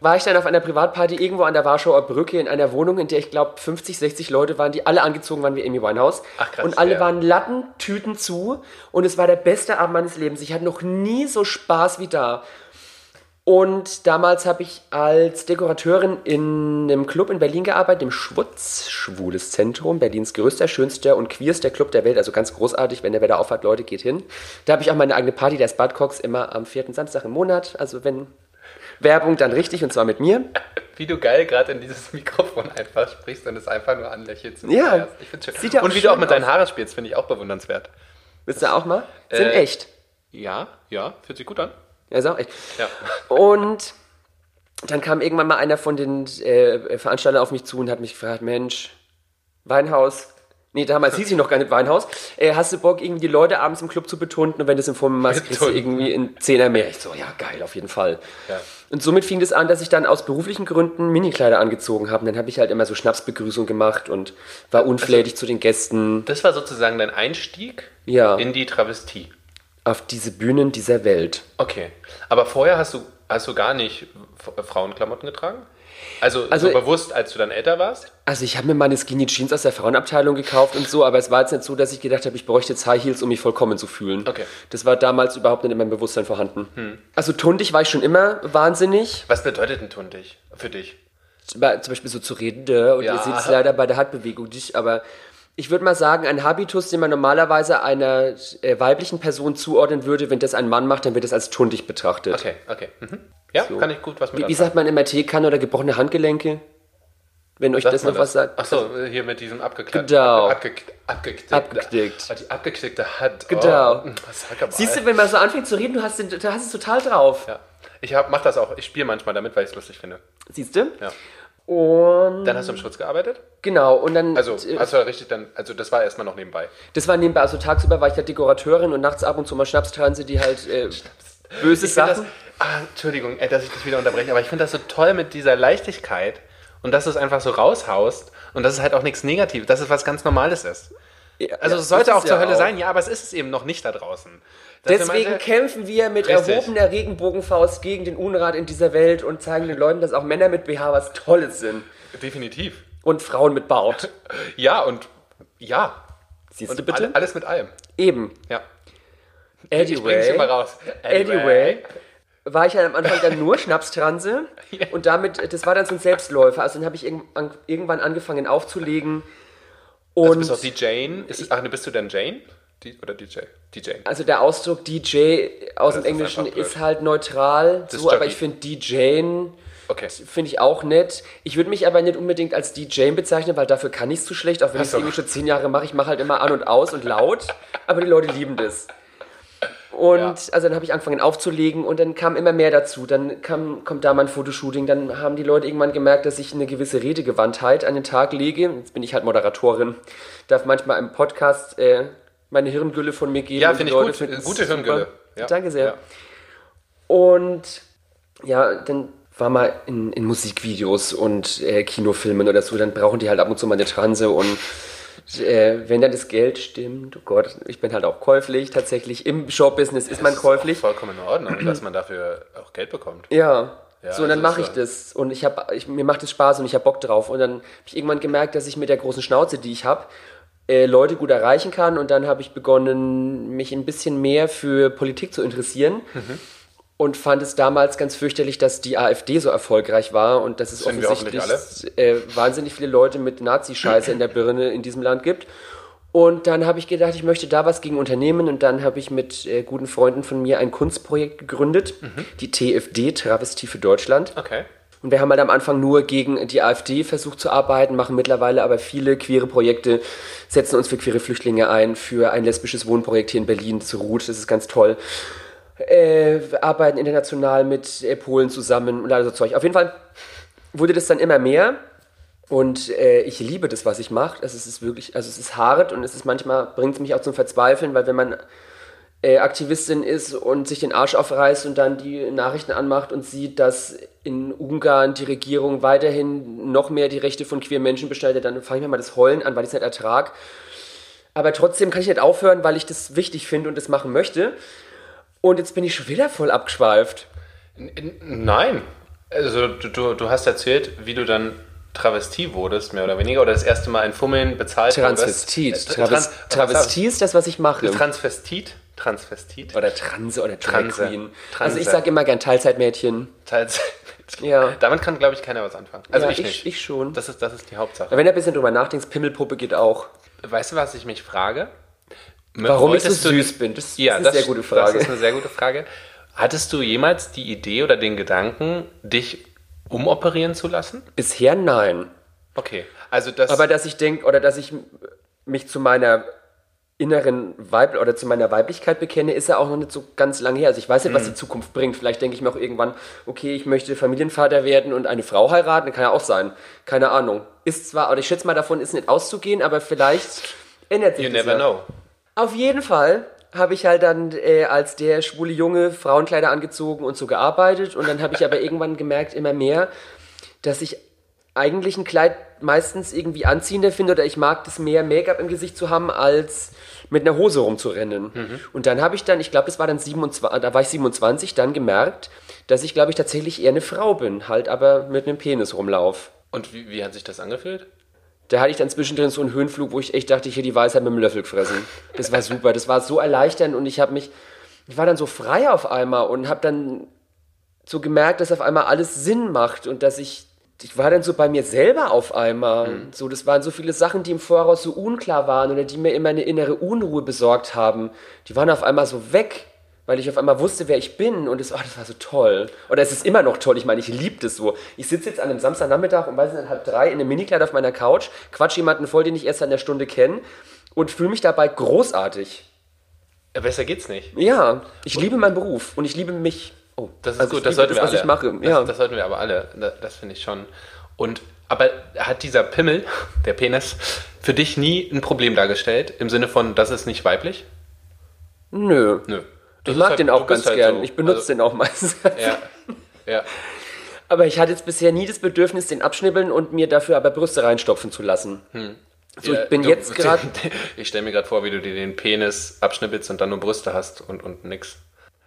war ich dann auf einer Privatparty irgendwo an der Warschauer Brücke in einer Wohnung, in der ich glaube 50, 60 Leute waren, die alle angezogen waren wie Amy Winehouse. Ach, krass, und alle ja. waren Lattentüten zu und es war der beste Abend meines Lebens. Ich hatte noch nie so Spaß wie da. Und damals habe ich als Dekorateurin in einem Club in Berlin gearbeitet, im Schwutz, Schwules Zentrum, Berlins größter, schönster und queerster Club der Welt. Also ganz großartig, wenn der Wetter aufhat, Leute, geht hin. Da habe ich auch meine eigene Party, der Bad Cox, immer am vierten Samstag im Monat. Also wenn Werbung, dann richtig und zwar mit mir. Wie du geil gerade in dieses Mikrofon einfach sprichst und es einfach nur anlächelst. Ja. Ich find's schön. Sieht ja und wie du auch mit deinen. Haaren spielst, finde ich auch bewundernswert. Willst du auch mal? Sind Äh, echt. Ja, ja, fühlt sich gut an. Ja, auch echt. Ja. Und dann kam irgendwann mal einer von den äh, Veranstaltern auf mich zu und hat mich gefragt, Mensch, Weinhaus, nee, damals hieß ich noch gar nicht Weinhaus, äh, hast du Bock, irgendwie die Leute abends im Club zu betunden und wenn du es im Form machst, kriegst du irgendwie einen Zehner mehr. Ich so, ja, geil, auf jeden Fall. Ja. Und somit fing das an, dass ich dann aus beruflichen Gründen Minikleider angezogen habe. Und dann habe ich halt immer so Schnapsbegrüßung gemacht und war unflätig zu den Gästen. Das war sozusagen dein Einstieg Ja. in die Travestie. Auf diese Bühnen dieser Welt. Okay. Aber vorher hast du, hast du gar nicht F- Frauenklamotten getragen? Also, Also- so bewusst, als du dann älter warst? Also ich habe mir meine Skinny Jeans aus der Frauenabteilung gekauft und so, aber es war jetzt nicht so, dass ich gedacht habe, ich bräuchte jetzt High Heels, um mich vollkommen zu fühlen. Okay. Hm. Das war damals überhaupt nicht in meinem Bewusstsein vorhanden. Also tundig war ich schon immer wahnsinnig. Was bedeutet ein Tundig für dich? Zum Beispiel so zu reden, und Ja. ihr seht es leider bei der Handbewegung nicht, aber ich würde mal sagen, ein Habitus, den man normalerweise einer äh, weiblichen Person zuordnen würde, wenn das ein Mann macht, dann wird das als tundig betrachtet. Okay, okay. Mhm. Ja, kann ich gut was mit Wie, wie sagt man MRT-Kann oder gebrochene Handgelenke? Wenn euch Sagt das noch was sagt. Achso, hier mit diesem abgeklappten. Genau. Abgeknickt. Abgeknickt. Abgeknickt. Ah, Die abgeknickte Hand. Genau. Oh, sag mal. Siehst du, wenn man so anfängt zu reden, du hast, den, du hast es total drauf. Ja. Ich hab, mach das auch. Ich spiele manchmal damit, weil ich es lustig finde. Siehst du? Ja. Und Dann hast du im Schutz gearbeitet? genau, und dann. Also, äh, hast du ja richtig dann, also das war erstmal noch nebenbei. das war nebenbei, also tagsüber war ich halt Dekorateurin und nachts ab und zu mal Schnapstranse, die halt äh, böse Ich Sachen. das, ah, Entschuldigung, ey, dass ich das wieder unterbreche, aber ich finde das so toll mit dieser Leichtigkeit und dass du es einfach so raushaust und dass es halt auch nichts Negatives, dass es was ganz Normales ist. Also ja, es sollte auch zur ja Hölle auch. sein, ja, aber es ist es eben noch nicht da draußen. Deswegen mal- kämpfen wir mit Richtig. erhobener Regenbogenfaust gegen den Unrat in dieser Welt und zeigen den Leuten, dass auch Männer mit BH was Tolles sind. Definitiv. Und Frauen mit Bart. Ja, und ja. Siehst Und du bitte? alle- alles mit allem. Eben. Ja. Ich bringe dich immer raus. Anyway, war ich ja am Anfang dann nur Schnapstranse und damit, das war dann so ein Selbstläufer. Also dann habe ich irgendwann, angefangen aufzulegen Also und bist du auch die Jane? Ist, ach, bist du denn Jane? Oder DJ? DJ. also der Ausdruck DJ aus Das dem ist Englischen blöd. ist halt neutral, Das so, aber ich finde DJ Okay. finde ich auch nett. Ich würde mich aber nicht unbedingt als DJ bezeichnen, weil dafür kann ich es zu schlecht, auch wenn ich es irgendwie schon zehn Jahre mache. Ich mache halt immer an und aus und laut, aber die Leute lieben das. Und Ja. also dann habe ich angefangen aufzulegen und dann kam immer mehr dazu. Dann kam, kommt da mein Fotoshooting, dann haben die Leute irgendwann gemerkt, dass ich eine gewisse Redegewandtheit an den Tag lege. Jetzt bin ich halt Moderatorin, darf manchmal im Podcast äh, meine Hirngülle von mir geben. Ja, finde ich Leute gut. Gute super. Hirngülle. Ja. Danke sehr. Ja. Und ja, dann war mal in, in Musikvideos und äh, Kinofilmen oder so, dann brauchen die halt ab und zu mal eine Transe und äh, wenn dann das Geld stimmt, oh Gott, ich bin halt auch käuflich, tatsächlich im Showbusiness ist man Das käuflich. Ist vollkommen in Ordnung, dass man dafür auch Geld bekommt. Ja. Ja, so, und dann mache ich das und ich habe, mir macht es Spaß und ich habe Bock drauf und dann habe ich irgendwann gemerkt, dass ich mit der großen Schnauze, die ich habe, äh, Leute gut erreichen kann und dann habe ich begonnen, mich ein bisschen mehr für Politik zu interessieren Mhm. und fand es damals ganz fürchterlich, dass die AfD so erfolgreich war und dass es Sind offensichtlich äh, wahnsinnig viele Leute mit Nazi-Scheiße in der Birne in diesem Land gibt. Und dann habe ich gedacht, ich möchte da was gegen unternehmen und dann habe ich mit äh, guten Freunden von mir ein Kunstprojekt gegründet, die TFD, Travestie für Deutschland. Okay. Und wir haben halt am Anfang nur gegen die AfD versucht zu arbeiten, machen mittlerweile aber viele queere Projekte, setzen uns für queere Flüchtlinge ein, für ein lesbisches Wohnprojekt hier in Berlin zu Ruth, das ist ganz toll. Äh, arbeiten international mit äh, Polen zusammen und all so Zeug. Auf jeden Fall wurde das dann immer mehr und äh, ich liebe das, was ich mache. Also es ist wirklich, also es ist hart und es ist manchmal, bringt es mich auch zum Verzweifeln, weil wenn man äh, Aktivistin ist und sich den Arsch aufreißt und dann die Nachrichten anmacht und sieht, dass in Ungarn die Regierung weiterhin noch mehr die Rechte von queeren Menschen beschneidet, dann fange ich mir mal das Heulen an, weil ich es nicht ertrag. Aber trotzdem kann ich nicht aufhören, weil ich das wichtig finde und das machen möchte. Und jetzt bin ich schon wieder voll abgeschweift. Nein. Also du, du, du hast erzählt, wie du dann Travestie wurdest, mehr oder weniger, oder das erste Mal ein Fummeln bezahlt Transvestit. Äh, Travestie ist das, was ich mache. Transvestit? Transvestit? Oder Transe oder Transe. Queen. Transe. Also ich sage immer gern Teilzeitmädchen. Teilzeit. Ja. Damit kann, glaube ich, keiner was anfangen. Also Ja, ich ich- nicht. ich schon. Das ist, das ist die Hauptsache. Wenn du ein bisschen drüber nachdenkst, Pimmelpuppe geht auch. Weißt du, was ich mich frage? Warum ich so süß bin? Das, Ja, das ist eine sehr gute Frage. Das ist eine sehr gute Frage. Hattest du jemals die Idee oder den Gedanken, dich umoperieren zu lassen? Bisher nein. Okay, also das. Aber dass ich denke, oder dass ich mich zu meiner inneren Weib oder zu meiner Weiblichkeit bekenne, ist ja auch noch nicht so ganz lange her. Also ich weiß nicht, Mhm. was die Zukunft bringt. Vielleicht denke ich mir auch irgendwann, okay, ich möchte Familienvater werden und eine Frau heiraten. Kann ja auch sein. Keine Ahnung. Ist zwar, oder ich schätze mal, davon ist nicht auszugehen, aber vielleicht ändert sich you das never ja. know. Auf jeden Fall habe ich halt dann äh, als der schwule Junge Frauenkleider angezogen und so gearbeitet. Und dann habe ich aber irgendwann gemerkt, immer mehr, dass ich eigentlich ein Kleid meistens irgendwie anziehender finde oder ich mag das mehr, Make-up im Gesicht zu haben, als mit einer Hose rumzurennen. Und dann habe ich dann, ich glaube, das war dann 27, da war ich 27, dann gemerkt, dass ich, glaube ich, tatsächlich eher eine Frau bin, halt aber mit einem Penis rumlauf. Und wie, wie hat sich das angefühlt? Da hatte ich dann zwischendrin so einen Höhenflug, wo ich echt dachte, ich hätte die Weisheit mit dem Löffel gefressen. Das war super, das war so erleichternd und ich habe mich, ich war dann so frei auf einmal und habe dann so gemerkt, dass auf einmal alles Sinn macht und dass ich, ich war dann so bei mir selber auf einmal. So, das waren so viele Sachen, die im Voraus so unklar waren oder die mir immer eine innere Unruhe besorgt haben. Die waren auf einmal so weg, weil ich auf einmal wusste, wer ich bin und das, oh, das war so toll. Oder es ist immer noch toll, ich meine, ich liebe das so. Ich sitze jetzt an einem Samstagnachmittag um, weiß nicht, halb drei in einem Minikleid auf meiner Couch, quatsch jemanden voll, den ich erst seit einer Stunde kenne und fühle mich dabei großartig. Ja, besser geht's nicht. Ja, ich liebe meinen Beruf und ich liebe mich. Oh, Das ist also gut, ich das sollten das, wir was alle. ich mache. Das, Ja. das sollten wir aber alle. Das, das finde ich schon. Und aber hat dieser Pimmel, der Penis, für dich nie ein Problem dargestellt im Sinne von, das ist nicht weiblich? Nö. Nö. Ich Das mag ist halt- den auch ganz halt gern. so. Ich benutze Also, den auch meistens. Ja. Ja. Aber ich hatte jetzt bisher nie das Bedürfnis, den abschnibbeln und mir dafür aber Brüste reinstopfen zu lassen. So, Ja, ich bin du- jetzt gerade. Ich stelle mir gerade vor, wie du dir den Penis abschnippelst und dann nur Brüste hast und, und nix.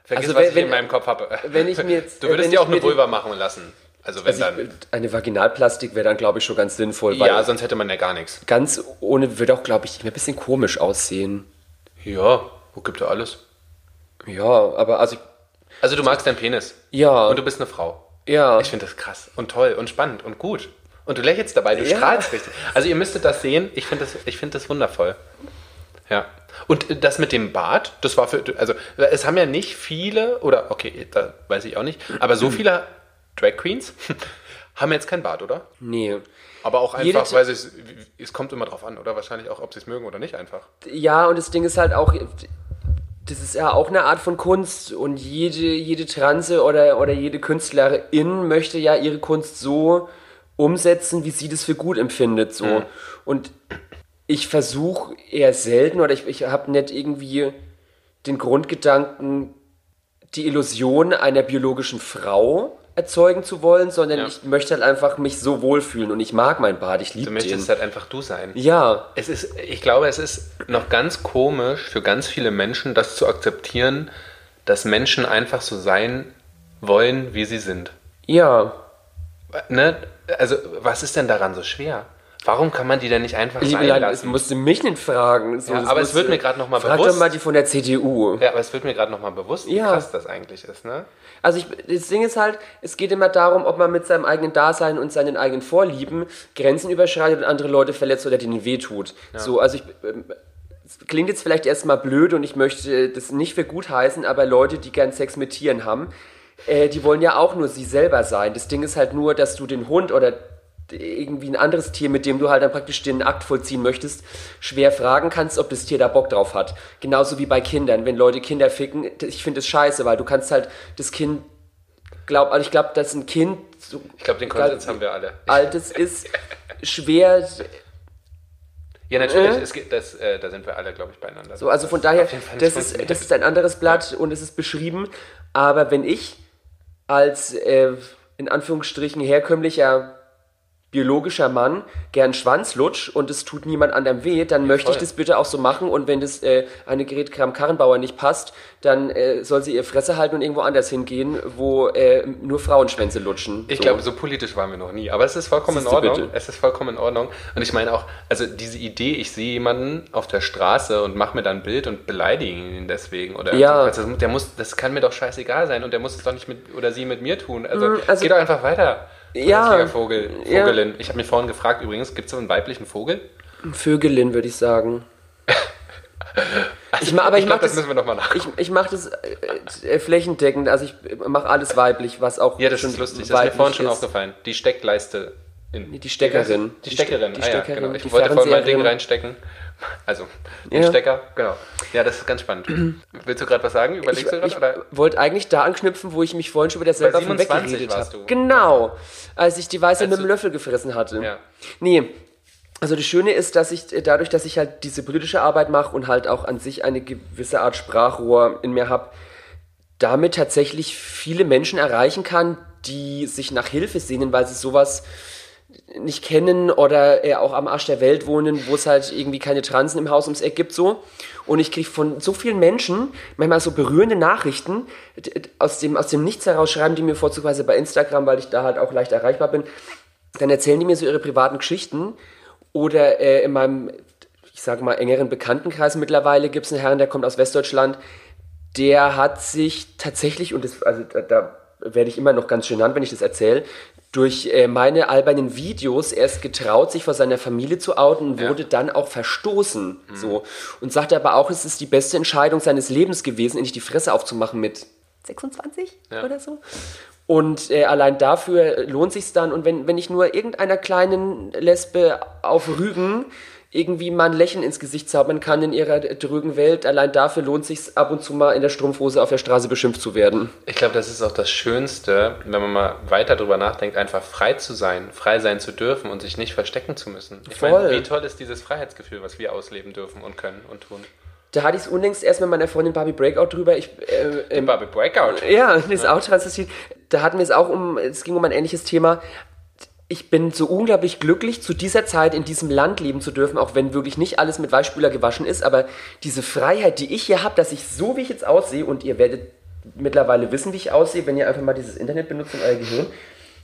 Vergiss, Also was wenn- ich in wenn- meinem Kopf habe. wenn ich mir jetzt- Du würdest dir ich auch eine mir Vulva machen lassen. Also wenn Also dann. ich, eine Vaginalplastik wäre dann, glaube ich, schon ganz sinnvoll, ja, sonst hätte man ja gar nichts. ganz ohne würde auch, glaube ich, ein bisschen komisch aussehen. Ja, wo gibt ja alles? Ja, aber also, Also du magst deinen Penis. ja, Und du bist eine Frau. ja. Ich finde das krass und toll und spannend und gut. Und du lächelst dabei, du Ja. strahlst richtig. Also ihr müsstet das sehen. Ich finde das, ich finde das wundervoll. Ja. Und das mit dem Bart, das war für, also es haben ja nicht viele, oder okay, da weiß ich auch nicht, aber so viele Drag Queens haben jetzt kein Bart, oder? Nee. Aber auch Jede einfach, T- weil es, es kommt immer drauf an, oder? Wahrscheinlich auch, ob sie es mögen oder nicht einfach. Ja, und das Ding ist halt auch, das ist ja auch eine Art von Kunst und jede, jede Transe oder, oder jede Künstlerin möchte ja ihre Kunst so umsetzen, wie sie das für gut empfindet. So. Und ich versuche eher selten oder ich, ich habe nicht irgendwie den Grundgedanken, die Illusion einer biologischen Frau erzeugen zu wollen, sondern Ja. ich möchte halt einfach mich so wohlfühlen und ich mag meinen Bart, ich Du liebe den. möchtest halt einfach du sein. Ja, Es ist, ich glaube, es ist noch ganz komisch für ganz viele Menschen, das zu akzeptieren, dass Menschen einfach so sein wollen, wie sie sind. ja. Ne? Also, was ist denn daran so schwer? Warum kann man die denn nicht einfach Liebe sein es lassen? musste mich nicht fragen. So, Ja, aber es wird mir gerade noch mal Frag bewusst. doch mal die von der CDU. Ja, aber es wird mir gerade nochmal bewusst, wie Ja. krass das eigentlich ist, ne? Also ich, das Ding ist halt, es geht immer darum, ob man mit seinem eigenen Dasein und seinen eigenen Vorlieben Grenzen überschreitet und andere Leute verletzt oder denen wehtut. So, also ich, ähm, es klingt jetzt vielleicht erstmal blöd und ich möchte das nicht für gut heißen, aber Leute, die gern Sex mit Tieren haben, äh, die wollen ja auch nur sie selber sein. Das Ding ist halt nur, dass du den Hund oder irgendwie ein anderes Tier, mit dem du halt dann praktisch den Akt vollziehen möchtest, schwer fragen kannst, ob das Tier da Bock drauf hat. Genauso wie bei Kindern, wenn Leute Kinder ficken, ich finde das scheiße, weil du kannst halt das Kind glaub, also ich glaube, dass ein Kind so Ich glaube, den Konsens haben wir alle. altes ist schwer Ja, natürlich, Äh? es geht, das, äh, da sind wir alle, glaube ich, beieinander. So, also von Das daher, das ist, das ist ein anderes Blatt und es ist beschrieben. Aber wenn ich als äh, in Anführungsstrichen herkömmlicher biologischer Mann gern Schwanz lutsch und es tut niemand anderem weh, dann möchte ich voll. das bitte auch so machen. Und wenn das äh, eine Gerät Kram Karrenbauer nicht passt, dann äh, soll sie ihr Fresse halten und irgendwo anders hingehen, wo äh, nur Frauenschwänze lutschen. Ich So. glaube, so politisch waren wir noch nie. Aber es ist vollkommen in Siehste Ordnung. Es ist vollkommen in Ordnung. Und ich meine auch, also diese Idee, ich sehe jemanden auf der Straße und mache mir dann ein Bild und beleidige ihn deswegen. Oder Ja. also das, der muss, das kann mir doch scheißegal sein und der muss es doch nicht mit oder sie mit mir tun. Also, Mm, also- geh doch einfach weiter. Ja. Vogel, Ja. Vogelin. Ich habe mich vorhin gefragt, übrigens, gibt es so einen weiblichen Vogel? Vögelin, würde ich sagen. ich ma, aber ich, glaub, mach das, das müssen wir nochmal nach. ich, ich mache das äh, äh, flächendeckend, also ich mache alles weiblich, was auch Ja, das schon ist lustig. Das ist mir vorhin schon ist. aufgefallen. Die Steckleiste. In, Die Steckerin. Die Steckerin, Die ah, ja, Steckerin, genau. Ich wollte vorhin mein Ding reinstecken. Also, den Ja. Stecker, genau. Ja, das ist ganz spannend. Willst du gerade was sagen? Ich, Überlegst du ich gerade? wollte eigentlich da anknüpfen, wo ich mich vorhin schon wieder selber von 27 weggeredet habe. du. Genau, als ich die Weiße mit dem du- Löffel gefressen hatte. Ja. Nee, also das Schöne ist, dass ich äh, dadurch, dass ich halt diese politische Arbeit mache und halt auch an sich eine gewisse Art Sprachrohr in mir habe, damit tatsächlich viele Menschen erreichen kann, die sich nach Hilfe sehnen, weil sie sowas nicht kennen oder äh, auch am Arsch der Welt wohnen, wo es halt irgendwie keine Transen im Haus ums Eck gibt so. Und ich kriege von so vielen Menschen manchmal so berührende Nachrichten aus dem, aus dem Nichts heraus schreiben die mir vorzugsweise bei Instagram, weil ich da halt auch leicht erreichbar bin. Dann erzählen die mir so ihre privaten Geschichten oder äh, in meinem, ich sage mal, engeren Bekanntenkreis mittlerweile gibt es einen Herrn, der kommt aus Westdeutschland, der hat sich tatsächlich, und das, also da, da werde ich immer noch ganz genannt, wenn ich das erzähle, durch äh, meine albernen Videos erst getraut, sich vor seiner Familie zu outen und Ja. wurde dann auch verstoßen. So. Und sagte aber auch, es ist die beste Entscheidung seines Lebens gewesen, endlich die Fresse aufzumachen mit 26 Ja. oder so. Und äh, allein dafür lohnt sich's dann. Und wenn, wenn ich nur irgendeiner kleinen Lesbe auf Rügen irgendwie mal ein Lächeln ins Gesicht zaubern kann in ihrer drögen Welt, allein dafür lohnt sich's ab und zu mal in der Strumpfhose auf der Straße beschimpft zu werden. Ich glaube, das ist auch das Schönste, wenn man mal weiter drüber nachdenkt, einfach frei zu sein, frei sein zu dürfen und sich nicht verstecken zu müssen. Ich meine, wie toll ist dieses Freiheitsgefühl, was wir ausleben dürfen und können und tun. Da hatte ich es unlängst erst mit meiner Freundin Barbie Breakout drüber. Ich, äh, ähm, Barbie Breakout. Ja, das ist auch transvestit. Da hatten wir es auch um, es ging um ein ähnliches Thema. Ich bin so unglaublich glücklich, zu dieser Zeit in diesem Land leben zu dürfen, auch wenn wirklich nicht alles mit Weichspüler gewaschen ist, aber diese Freiheit, die ich hier habe, dass ich so, wie ich jetzt aussehe, und ihr werdet mittlerweile wissen, wie ich aussehe, wenn ihr einfach mal dieses Internet benutzt in euer Gehirn,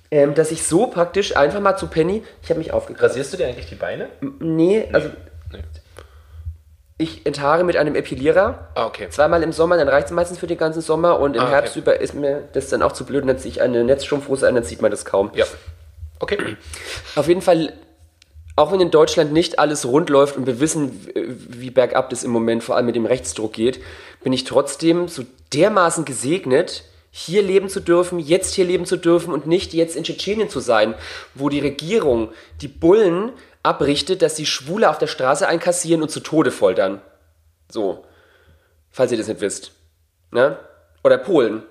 ähm, dass ich so praktisch einfach mal zu Penny, ich habe mich aufgekratzt. Rasierst du dir eigentlich die Beine? Nee, also Nee. ich enthaare mit einem Epilierer. Ah, okay. Zweimal im Sommer, dann reicht es meistens für den ganzen Sommer und im Ah, okay. Herbst über ist mir das dann auch zu blöd und dann ziehe ich eine Netzstrumpfhose an, dann sieht man das kaum. Ja. Okay. Auf jeden Fall, auch wenn in Deutschland nicht alles rund läuft und wir wissen, wie- bergab das im Moment vor allem mit dem Rechtsdruck geht, bin ich trotzdem so dermaßen gesegnet, hier leben zu dürfen, jetzt hier leben zu dürfen und nicht jetzt in Tschetschenien zu sein, wo die Regierung die Bullen abrichtet, dass sie Schwule auf der Straße einkassieren und zu Tode foltern. So. Falls ihr das nicht wisst. Ne? Oder Polen.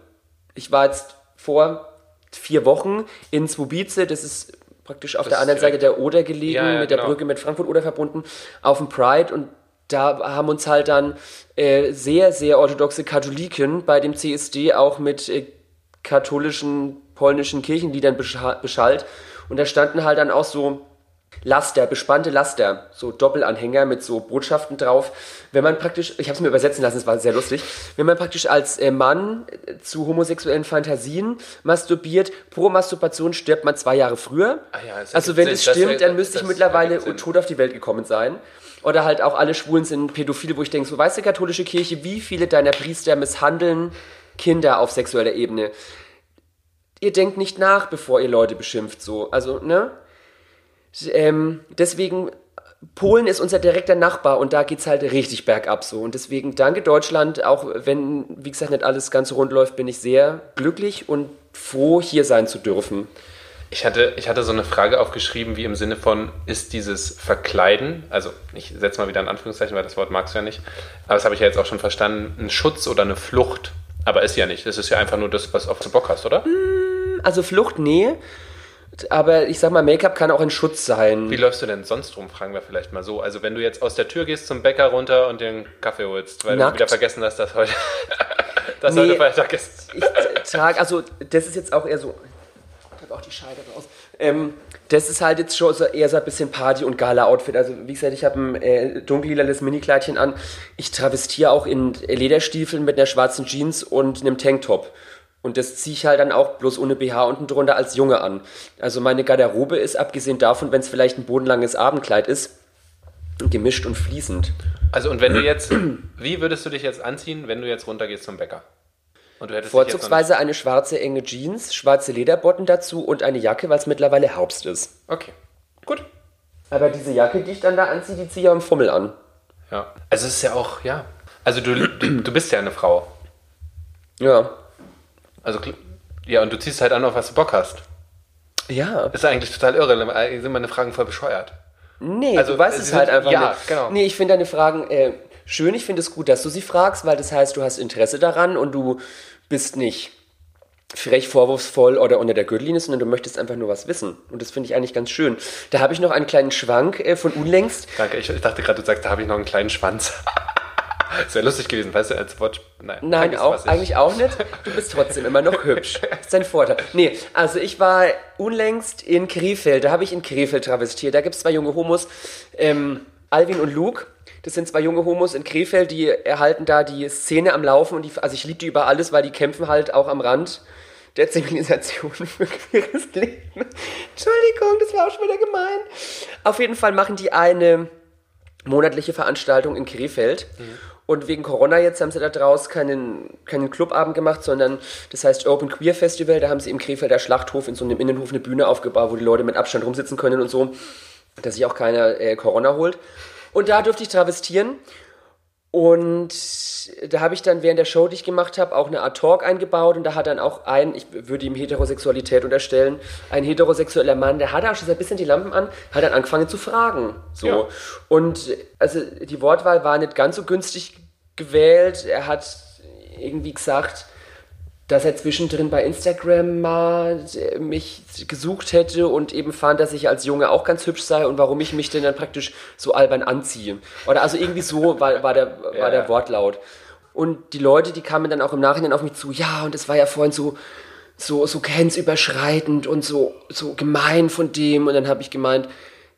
Ich war jetzt vor vier Wochen in Swobice, das ist praktisch auf Das der anderen Seite der Oder gelegen, Ja, ja, mit der genau. Brücke mit Frankfurt-Oder verbunden, auf dem Pride und da haben uns halt dann äh, sehr, sehr orthodoxe Katholiken bei dem CSD auch mit äh, katholischen polnischen Kirchenliedern bescha- beschallt. Und da standen halt dann auch so Laster, bespannte Laster, so Doppelanhänger mit so Botschaften drauf. Wenn man praktisch, ich habe es mir übersetzen lassen, es war sehr lustig, wenn man praktisch als äh, Mann äh, zu homosexuellen Fantasien masturbiert, pro Masturbation stirbt man zwei Jahre früher. Ah ja, also wenn Sinn. es Das stimmt, wär- dann müsste ich das mittlerweile tot auf die Welt gekommen sein. Oder halt auch alle Schwulen sind Pädophile, wo ich denke, so weißt du, katholische Kirche, wie viele deiner Priester misshandeln Kinder auf sexueller Ebene? Ihr denkt nicht nach, bevor ihr Leute beschimpft, so. Also, ne? Ähm, deswegen Polen ist unser direkter Nachbar und da geht's halt richtig bergab so. Und deswegen danke Deutschland, auch wenn, wie gesagt, nicht alles ganz rund läuft, bin ich sehr glücklich und froh, hier sein zu dürfen. Ich hatte, ich hatte so eine Frage aufgeschrieben, wie im Sinne von, ist dieses Verkleiden, also ich setze mal wieder ein Anführungszeichen, weil das Wort magst du ja nicht, aber das habe ich ja jetzt auch schon verstanden, ein Schutz oder eine Flucht. Aber ist ja nicht. Das ist ja einfach nur das, was auf du Bock hast, oder? Also Flucht, nee. Aber ich sag mal, Make-up kann auch ein Schutz sein. Wie läufst du denn sonst rum, fragen wir vielleicht mal so. Also wenn du jetzt aus der Tür gehst zum Bäcker runter und den Kaffee holst, weil Nackt. du wieder vergessen hast, dass heute, dass Nee. heute Freitag ist. Ich trage, also das ist jetzt auch eher so. Ich habe auch die Scheide raus. Ähm, das ist halt jetzt schon so eher so ein bisschen Party- und Gala-Outfit. Also wie gesagt, ich habe ein äh, dunkellilanes Minikleidchen an. Ich travestiere auch in Lederstiefeln mit einer schwarzen Jeans und einem Tanktop. Und das ziehe ich halt dann auch bloß ohne BH unten drunter als Junge an. Also meine Garderobe ist, abgesehen davon, wenn es vielleicht ein bodenlanges Abendkleid ist, gemischt und fließend. Also und wenn du jetzt, wie würdest du dich jetzt anziehen, wenn du jetzt runtergehst zum Bäcker? Und du Vorzugsweise eine schwarze enge Jeans, schwarze Lederbotten dazu und eine Jacke, weil es mittlerweile Herbst ist. Okay, gut. Aber diese Jacke, die ich dann da anziehe, die ziehe ich am Fummel an. Ja. Also es ist ja auch, ja. Also du, du, du bist ja eine Frau. Ja. Also ja, und du ziehst halt an, auf was du Bock hast. Ja. Ist eigentlich total irre. Eigentlich sind meine Fragen voll bescheuert. Nee, Also, du weißt es halt einfach ja, nicht. genau. Nee, ich finde deine Fragen äh, schön. Ich finde es gut, dass du sie fragst, weil das heißt, du hast Interesse daran und du bist nicht frech, vorwurfsvoll oder unter der Gürtellinie, sondern du möchtest einfach nur was wissen. Und das finde ich eigentlich ganz schön. Da habe ich noch einen kleinen Schwank äh, von unlängst. Danke, ich, ich dachte gerade, du sagst, da habe ich noch einen kleinen Schwanz. Das wäre lustig gewesen, weißt du, als Wort. Nein, Nein, auch, eigentlich auch nicht. Du bist trotzdem immer noch hübsch. Das ist dein Vorteil. Nee, also ich war unlängst in Krefeld. Da habe ich in Krefeld travestiert. Da gibt es zwei junge Homos, ähm, Alvin und Luke. Das sind zwei junge Homos in Krefeld, die erhalten da die Szene am Laufen. Und die, also ich liebe die über alles, weil die kämpfen halt auch am Rand der Zivilisation für queeres Leben. Entschuldigung, das war auch schon wieder gemein. Auf jeden Fall machen die eine monatliche Veranstaltung in Krefeld. Und wegen Corona jetzt haben sie da draus keinen, keinen Clubabend gemacht, sondern das heißt Open Queer Festival. Da haben sie im Krefelder Schlachthof in so einem Innenhof eine Bühne aufgebaut, wo die Leute mit Abstand rumsitzen können und so, dass sich auch keiner äh, Corona holt. Und da durfte ich travestieren. Und da habe ich dann während der Show, die ich gemacht habe, auch eine Art Talk eingebaut. Und da hat dann auch ein, ich würde ihm Heterosexualität unterstellen, ein heterosexueller Mann, der hatte auch schon so ein bisschen die Lampen an, hat dann angefangen zu fragen. So. Ja. Und also die Wortwahl war nicht ganz so günstig gewählt. Er hat irgendwie gesagt, dass er zwischendrin bei Instagram mal äh, mich gesucht hätte und eben fand, dass ich als Junge auch ganz hübsch sei und warum ich mich denn dann praktisch so albern anziehe. Oder also irgendwie so war, war, der, war Ja. der Wortlaut. Und die Leute, die kamen dann auch im Nachhinein auf mich zu, ja, und es war ja vorhin so, so, so grenzüberschreitend und so, so gemein von dem. Und dann habe ich gemeint,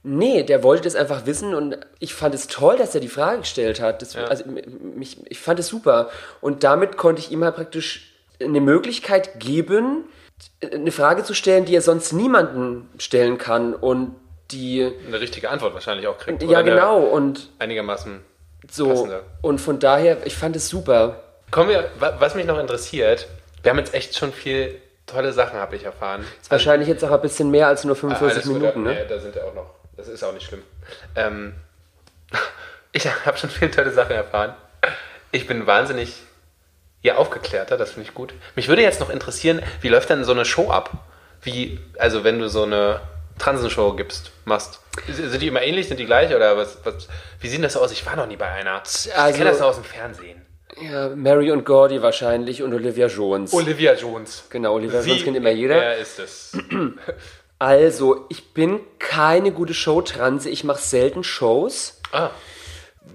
nee, der wollte das einfach wissen und ich fand es toll, dass er die Frage gestellt hat. Das, also, mich, ich fand es super. Und damit konnte ich ihm halt praktisch eine Möglichkeit geben, eine Frage zu stellen, die er sonst niemanden stellen kann und die, Eine richtige Antwort wahrscheinlich auch kriegt. ja genau, und Einigermaßen so. passende. Und von daher, ich fand es super. Kommen wir, wa- was mich noch interessiert, wir haben jetzt echt schon viel tolle Sachen, habe ich erfahren. Wahrscheinlich jetzt auch ein bisschen mehr als nur Ah, 45 alles gut, Minuten, ja, ne? da sind wir auch noch. Das ist auch nicht schlimm. Ähm, ich habe schon viele tolle Sachen erfahren. Ich bin wahnsinnig ja, aufgeklärter, das finde ich gut. Mich würde jetzt noch interessieren, wie läuft denn so eine Show ab? Wie, also wenn du so eine Transenshow gibst, machst. Sind die immer ähnlich, sind die gleich oder was, was wie sieht das aus? Ich war noch nie bei einer. Ich Also- kenne das nur aus dem Fernsehen. Ja, Mary und Gordy wahrscheinlich und Olivia Jones. Olivia Jones. genau, Olivia Jones Wie- kennt immer jeder. Wer ist es? Also, ich bin keine gute Showtranse. Ich mache selten Shows, Ah,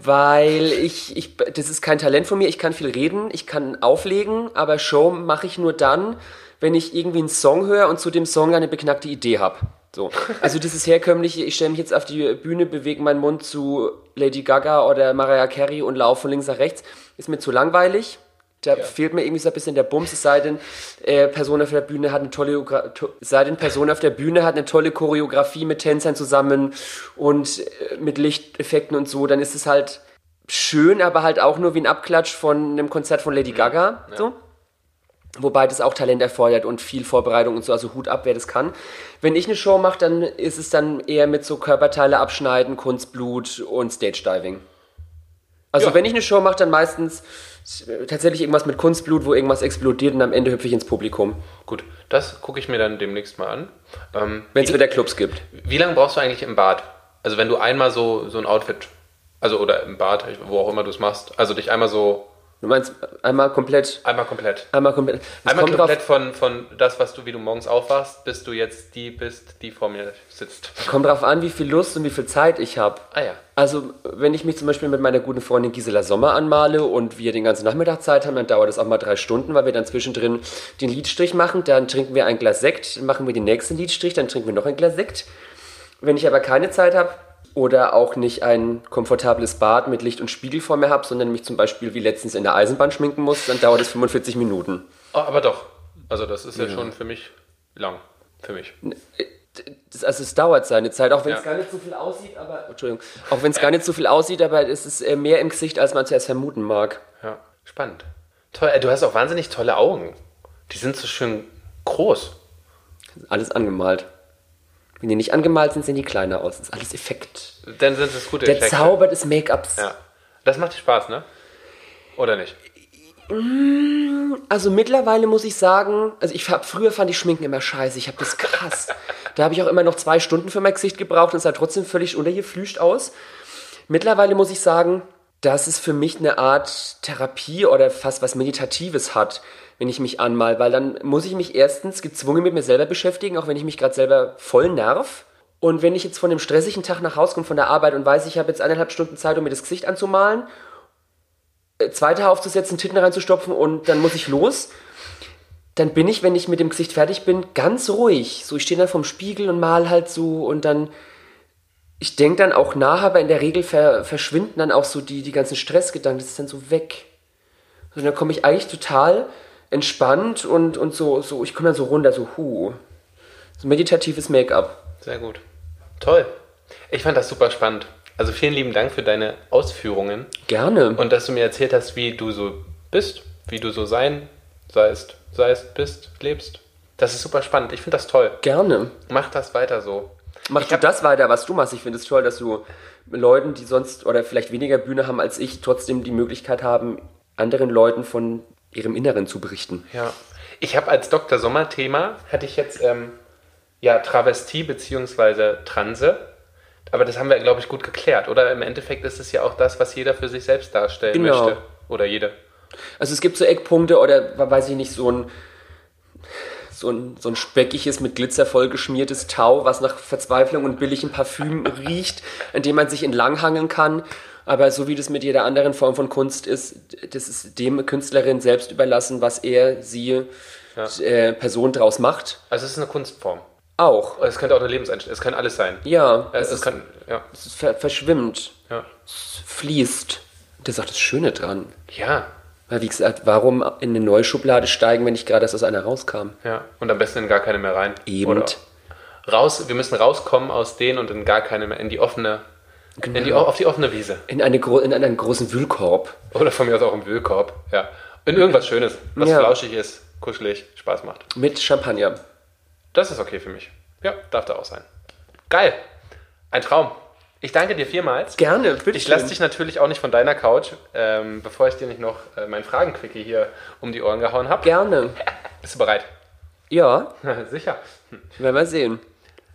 weil ich, ich, das ist kein Talent von mir. Ich kann viel reden, ich kann auflegen, aber Show mache ich nur dann, wenn ich irgendwie einen Song höre und zu dem Song eine beknackte Idee habe. So. Also dieses herkömmliche, ich stelle mich jetzt auf die Bühne, bewege meinen Mund zu Lady Gaga oder Mariah Carey und laufe von links nach rechts, ist mir zu langweilig. Da fehlt mir irgendwie so ein bisschen der Bums, es sei denn, äh, Person auf der Bühne hat eine tolle, sei denn, Person auf der Bühne hat eine tolle Choreografie mit Tänzern zusammen und äh, mit Lichteffekten und so, dann ist es halt schön, aber halt auch nur wie ein Abklatsch von einem Konzert von Lady Gaga. So. Wobei das auch Talent erfordert und viel Vorbereitung und so, also Hut ab, wer das kann. Wenn ich eine Show mache, dann ist es dann eher mit so Körperteile abschneiden, Kunstblut und Stage Diving. Also Ja. wenn ich eine Show mache, dann meistens tatsächlich irgendwas mit Kunstblut, wo irgendwas explodiert und am Ende hüpfe ich ins Publikum. Gut, das gucke ich mir dann demnächst mal an. Ähm, Wenn es wie, wieder Clubs gibt. wie lange brauchst du eigentlich im Bad? Also wenn du einmal so, so ein Outfit, also oder im Bad, wo auch immer du es machst, also dich einmal so, Du meinst einmal komplett, einmal komplett. einmal komplett. Es Einmal komplett von, von das, was du, wie du morgens aufwachst, bis du jetzt die bist, die vor mir sitzt. kommt drauf an, wie viel Lust und wie viel Zeit ich habe. Ah ja. Also, wenn ich mich zum Beispiel mit meiner guten Freundin Gisela Sommer anmale und wir den ganzen Nachmittag Zeit haben, dann dauert das auch mal drei Stunden, weil wir dann zwischendrin den Lidstrich machen. Dann trinken wir ein Glas Sekt, dann machen wir den nächsten Lidstrich, dann trinken wir noch ein Glas Sekt. Wenn ich aber keine Zeit habe oder auch nicht ein komfortables Bad mit Licht und Spiegel vor mir habe, sondern mich zum Beispiel wie letztens in der Eisenbahn schminken muss, dann dauert es 45 Minuten. Oh, aber doch. Also das ist ja, schon für mich lang. Für mich. Das, also es dauert seine Zeit, auch wenn es Ja. gar nicht so viel aussieht, aber Entschuldigung, auch wenn es gar nicht so viel aussieht, aber es ist äh, mehr im Gesicht, als man zuerst vermuten mag. Ja, spannend. Toll, äh, du hast auch wahnsinnig tolle Augen. Die sind so schön groß. Alles angemalt. Wenn die nicht angemalt sind, sehen die kleiner aus. Das ist alles Effekt. Dann sind es gute Der Effekte. Zauber des Make-ups. Ja. Das macht Spaß, ne? Oder nicht? Also mittlerweile muss ich sagen, also ich hab, früher fand ich Schminken immer scheiße. Ich habe das krass. da habe ich auch immer noch zwei Stunden für mein Gesicht gebraucht und es sah trotzdem völlig untergeflüscht aus. Mittlerweile muss ich sagen, dass es für mich eine Art Therapie oder fast was Meditatives hat, wenn ich mich anmal, weil dann muss ich mich erstens gezwungen mit mir selber beschäftigen, auch wenn ich mich gerade selber voll nerv. Und wenn ich jetzt von einem stressigen Tag nach Hause komme von der Arbeit und weiß, ich habe jetzt eineinhalb Stunden Zeit, um mir das Gesicht anzumalen, äh, zweite aufzusetzen, Titten reinzustopfen und dann muss ich los, dann bin ich, wenn ich mit dem Gesicht fertig bin, ganz ruhig. So, ich stehe dann vorm Spiegel und mal halt so und dann ich denke dann auch nach, aber in der Regel ver, verschwinden dann auch so die, die ganzen Stressgedanken, das ist dann so weg. Und dann komme ich eigentlich total entspannt und, und so, so, ich komme dann so runter, so hu. So meditatives Make-up. Sehr gut. Toll. Ich fand das super spannend. Also vielen lieben Dank für deine Ausführungen Gerne. und dass du mir erzählt hast, wie du so bist, wie du so sein seist, seist, bist, lebst. Das ist super spannend. Ich finde das toll. Gerne. Mach das weiter so. Mach Ich du das weiter, was du machst. Ich finde es toll, dass du Leuten, die sonst oder vielleicht weniger Bühne haben als ich, trotzdem die Möglichkeit haben, anderen Leuten von ihrem Inneren zu berichten. Ja. Ich habe als Dr. Sommer Thema, hatte ich jetzt ähm, ja Travestie bzw. Transe. Aber das haben wir, glaube ich, gut geklärt. Oder im Endeffekt ist es ja auch das, was jeder für sich selbst darstellen Genau. möchte. Oder jede. Also es gibt so Eckpunkte oder weiß ich nicht, so ein, so ein, so ein speckiges, mit Glitzer vollgeschmiertes Tau, was nach Verzweiflung und billigem Parfüm riecht, an dem man sich entlanghangeln kann. Aber so wie das mit jeder anderen Form von Kunst ist, das ist dem Künstlerin selbst überlassen, was er, sie, äh, Person draus macht. Also es ist eine Kunstform. Auch. Es könnte auch eine Lebenseinstellung. Es kann alles sein. Ja, Es, es, es ist, kann, ja. es ver verschwimmt, Ja. es fließt. Das ist auch das Schöne dran. Ja. Weil, wie gesagt, warum in eine neue Schublade steigen, wenn ich gerade erst aus einer rauskam? Ja. Und am besten in gar keine mehr rein. Eben. Oder raus, wir müssen rauskommen aus denen und in gar keine mehr, in die offene, in die, auf die offene Wiese. In, eine, in einen großen Wühlkorb. Oder von mir aus auch im Wühlkorb. Ja. In irgendwas Schönes, was Ja. flauschig ist, kuschelig, Spaß macht. Mit Champagner. Das ist okay für mich. Ja, darf da auch sein. Geil. Ein Traum. Ich danke dir vielmals. Gerne, bitte. Ich lasse dich natürlich auch nicht von deiner Couch, ähm, bevor ich dir nicht noch äh, mein Fragenquickie hier um die Ohren gehauen habe. Gerne. Bist du bereit? Ja, Sicher. werden wir sehen.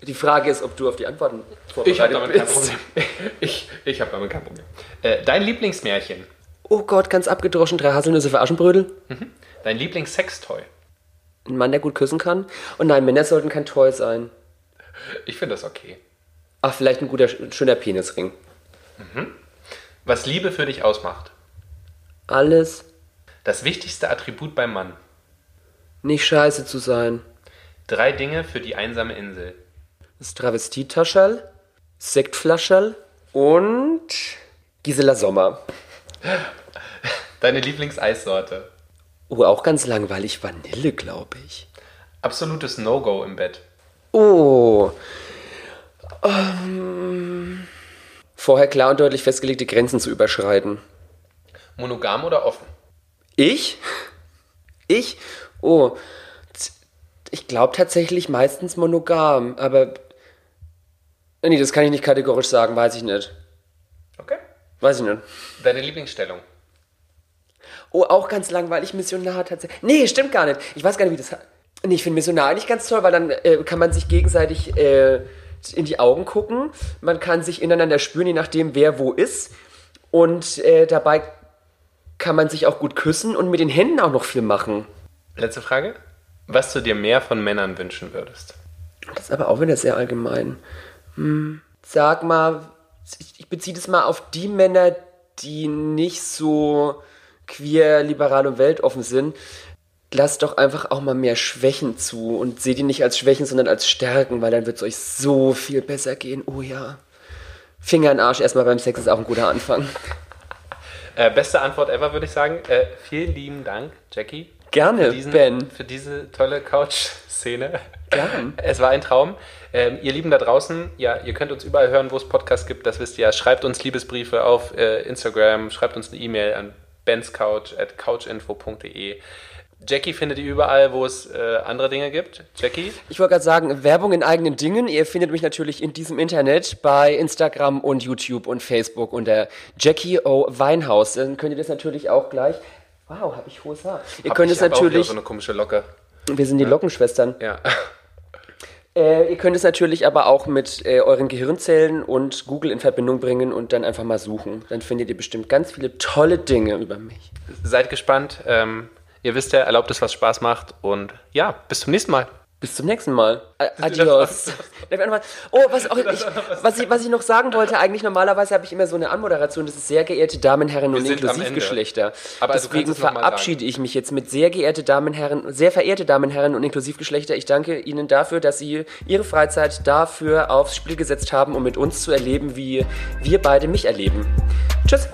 Die Frage ist, ob du auf die Antworten Ich habe vorbereitet damit kein. Problem. Ich, ich habe damit kein Problem. Äh, dein Lieblingsmärchen. Oh Gott, ganz abgedroschen, drei Haselnüsse für Aschenbrödel. Dein Lieblingssextoy. Ein Mann, der gut küssen kann. Und nein, Männer sollten kein Toy sein. Ich finde das okay. Ach, vielleicht ein guter, schöner Penisring. Was Liebe für dich ausmacht. Alles Das wichtigste Attribut beim Mann. nicht scheiße zu sein. Drei Dinge für die einsame Insel. Das Travestietaschel, Sektflascherl und Gisela Sommer. Deine Lieblingseissorte. Oh, auch ganz langweilig. Vanille, glaube ich. Absolutes No-Go im Bett. Oh. Ähm, vorher klar und deutlich festgelegte Grenzen zu überschreiten. Monogam oder offen? Ich? Ich? Oh, ich glaube tatsächlich meistens monogam, aber. Nee, das kann ich nicht kategorisch sagen, weiß ich nicht. Okay. Weiß ich nicht. Deine Lieblingsstellung? Oh, auch ganz langweilig, Missionar tatsächlich. Nee, stimmt gar nicht. Ich weiß gar nicht, wie das. Nee, ich finde Missionar eigentlich ganz toll, weil dann äh, kann man sich gegenseitig äh, in die Augen gucken. Man kann sich ineinander spüren, je nachdem, wer wo ist. Und äh, dabei kann man sich auch gut küssen und mit den Händen auch noch viel machen. Letzte Frage. Was du dir mehr von Männern wünschen würdest? Das ist aber auch wieder sehr allgemein. Hm, sag mal, ich beziehe das mal auf die Männer, die nicht so queer, liberal und weltoffen sind. Lass doch einfach auch mal mehr Schwächen zu und seht die nicht als Schwächen, sondern als Stärken, weil dann wird es euch so viel besser gehen. Oh ja. Finger in den Arsch erstmal beim Sex ist auch ein guter Anfang. Äh, beste Antwort ever, würde ich sagen. Äh, vielen lieben Dank, Jackie. Gerne, für diesen, Ben. Für diese tolle Couch-Szene. Gern. Es war ein Traum. Ähm, ihr Lieben da draußen, ja, ihr könnt uns überall hören, wo es Podcasts gibt, das wisst ihr ja. Schreibt uns Liebesbriefe auf äh, Instagram, schreibt uns eine E-Mail an benscouch at couchinfo.de. Jackie findet ihr überall, wo es äh, andere Dinge gibt. Jackie? Ich wollte gerade sagen, Werbung in eigenen Dingen. Ihr findet mich natürlich in diesem Internet bei Instagram und YouTube und Facebook unter Jackie O. Weinhaus. Dann könnt ihr das natürlich auch gleich. Wow, habe ich hohes Haar. Ihr Hab- könnt ich es hab auch natürlich. so eine komische Locke. Wir sind die Lockenschwestern. Ja. Äh, ihr könnt es natürlich aber auch mit äh, euren Gehirnzellen und Google in Verbindung bringen und dann einfach mal suchen. Dann findet ihr bestimmt ganz viele tolle Dinge über mich. Seid gespannt. Ähm, ihr wisst ja, erlaubt es, was Spaß macht. Und ja, bis zum nächsten Mal. Bis zum nächsten Mal. Adios. Oh, was, auch, ich, was, ich, was ich noch sagen wollte, eigentlich normalerweise habe ich immer so eine Anmoderation, das ist sehr geehrte Damen, Herren und Inklusivgeschlechter. Aber Deswegen verabschiede ich mich jetzt mit sehr geehrte Damen, Herren, sehr verehrte Damen, Herren und Inklusivgeschlechter. Ich danke Ihnen dafür, dass Sie Ihre Freizeit dafür aufs Spiel gesetzt haben, um mit uns zu erleben, wie wir beide mich erleben. Tschüss.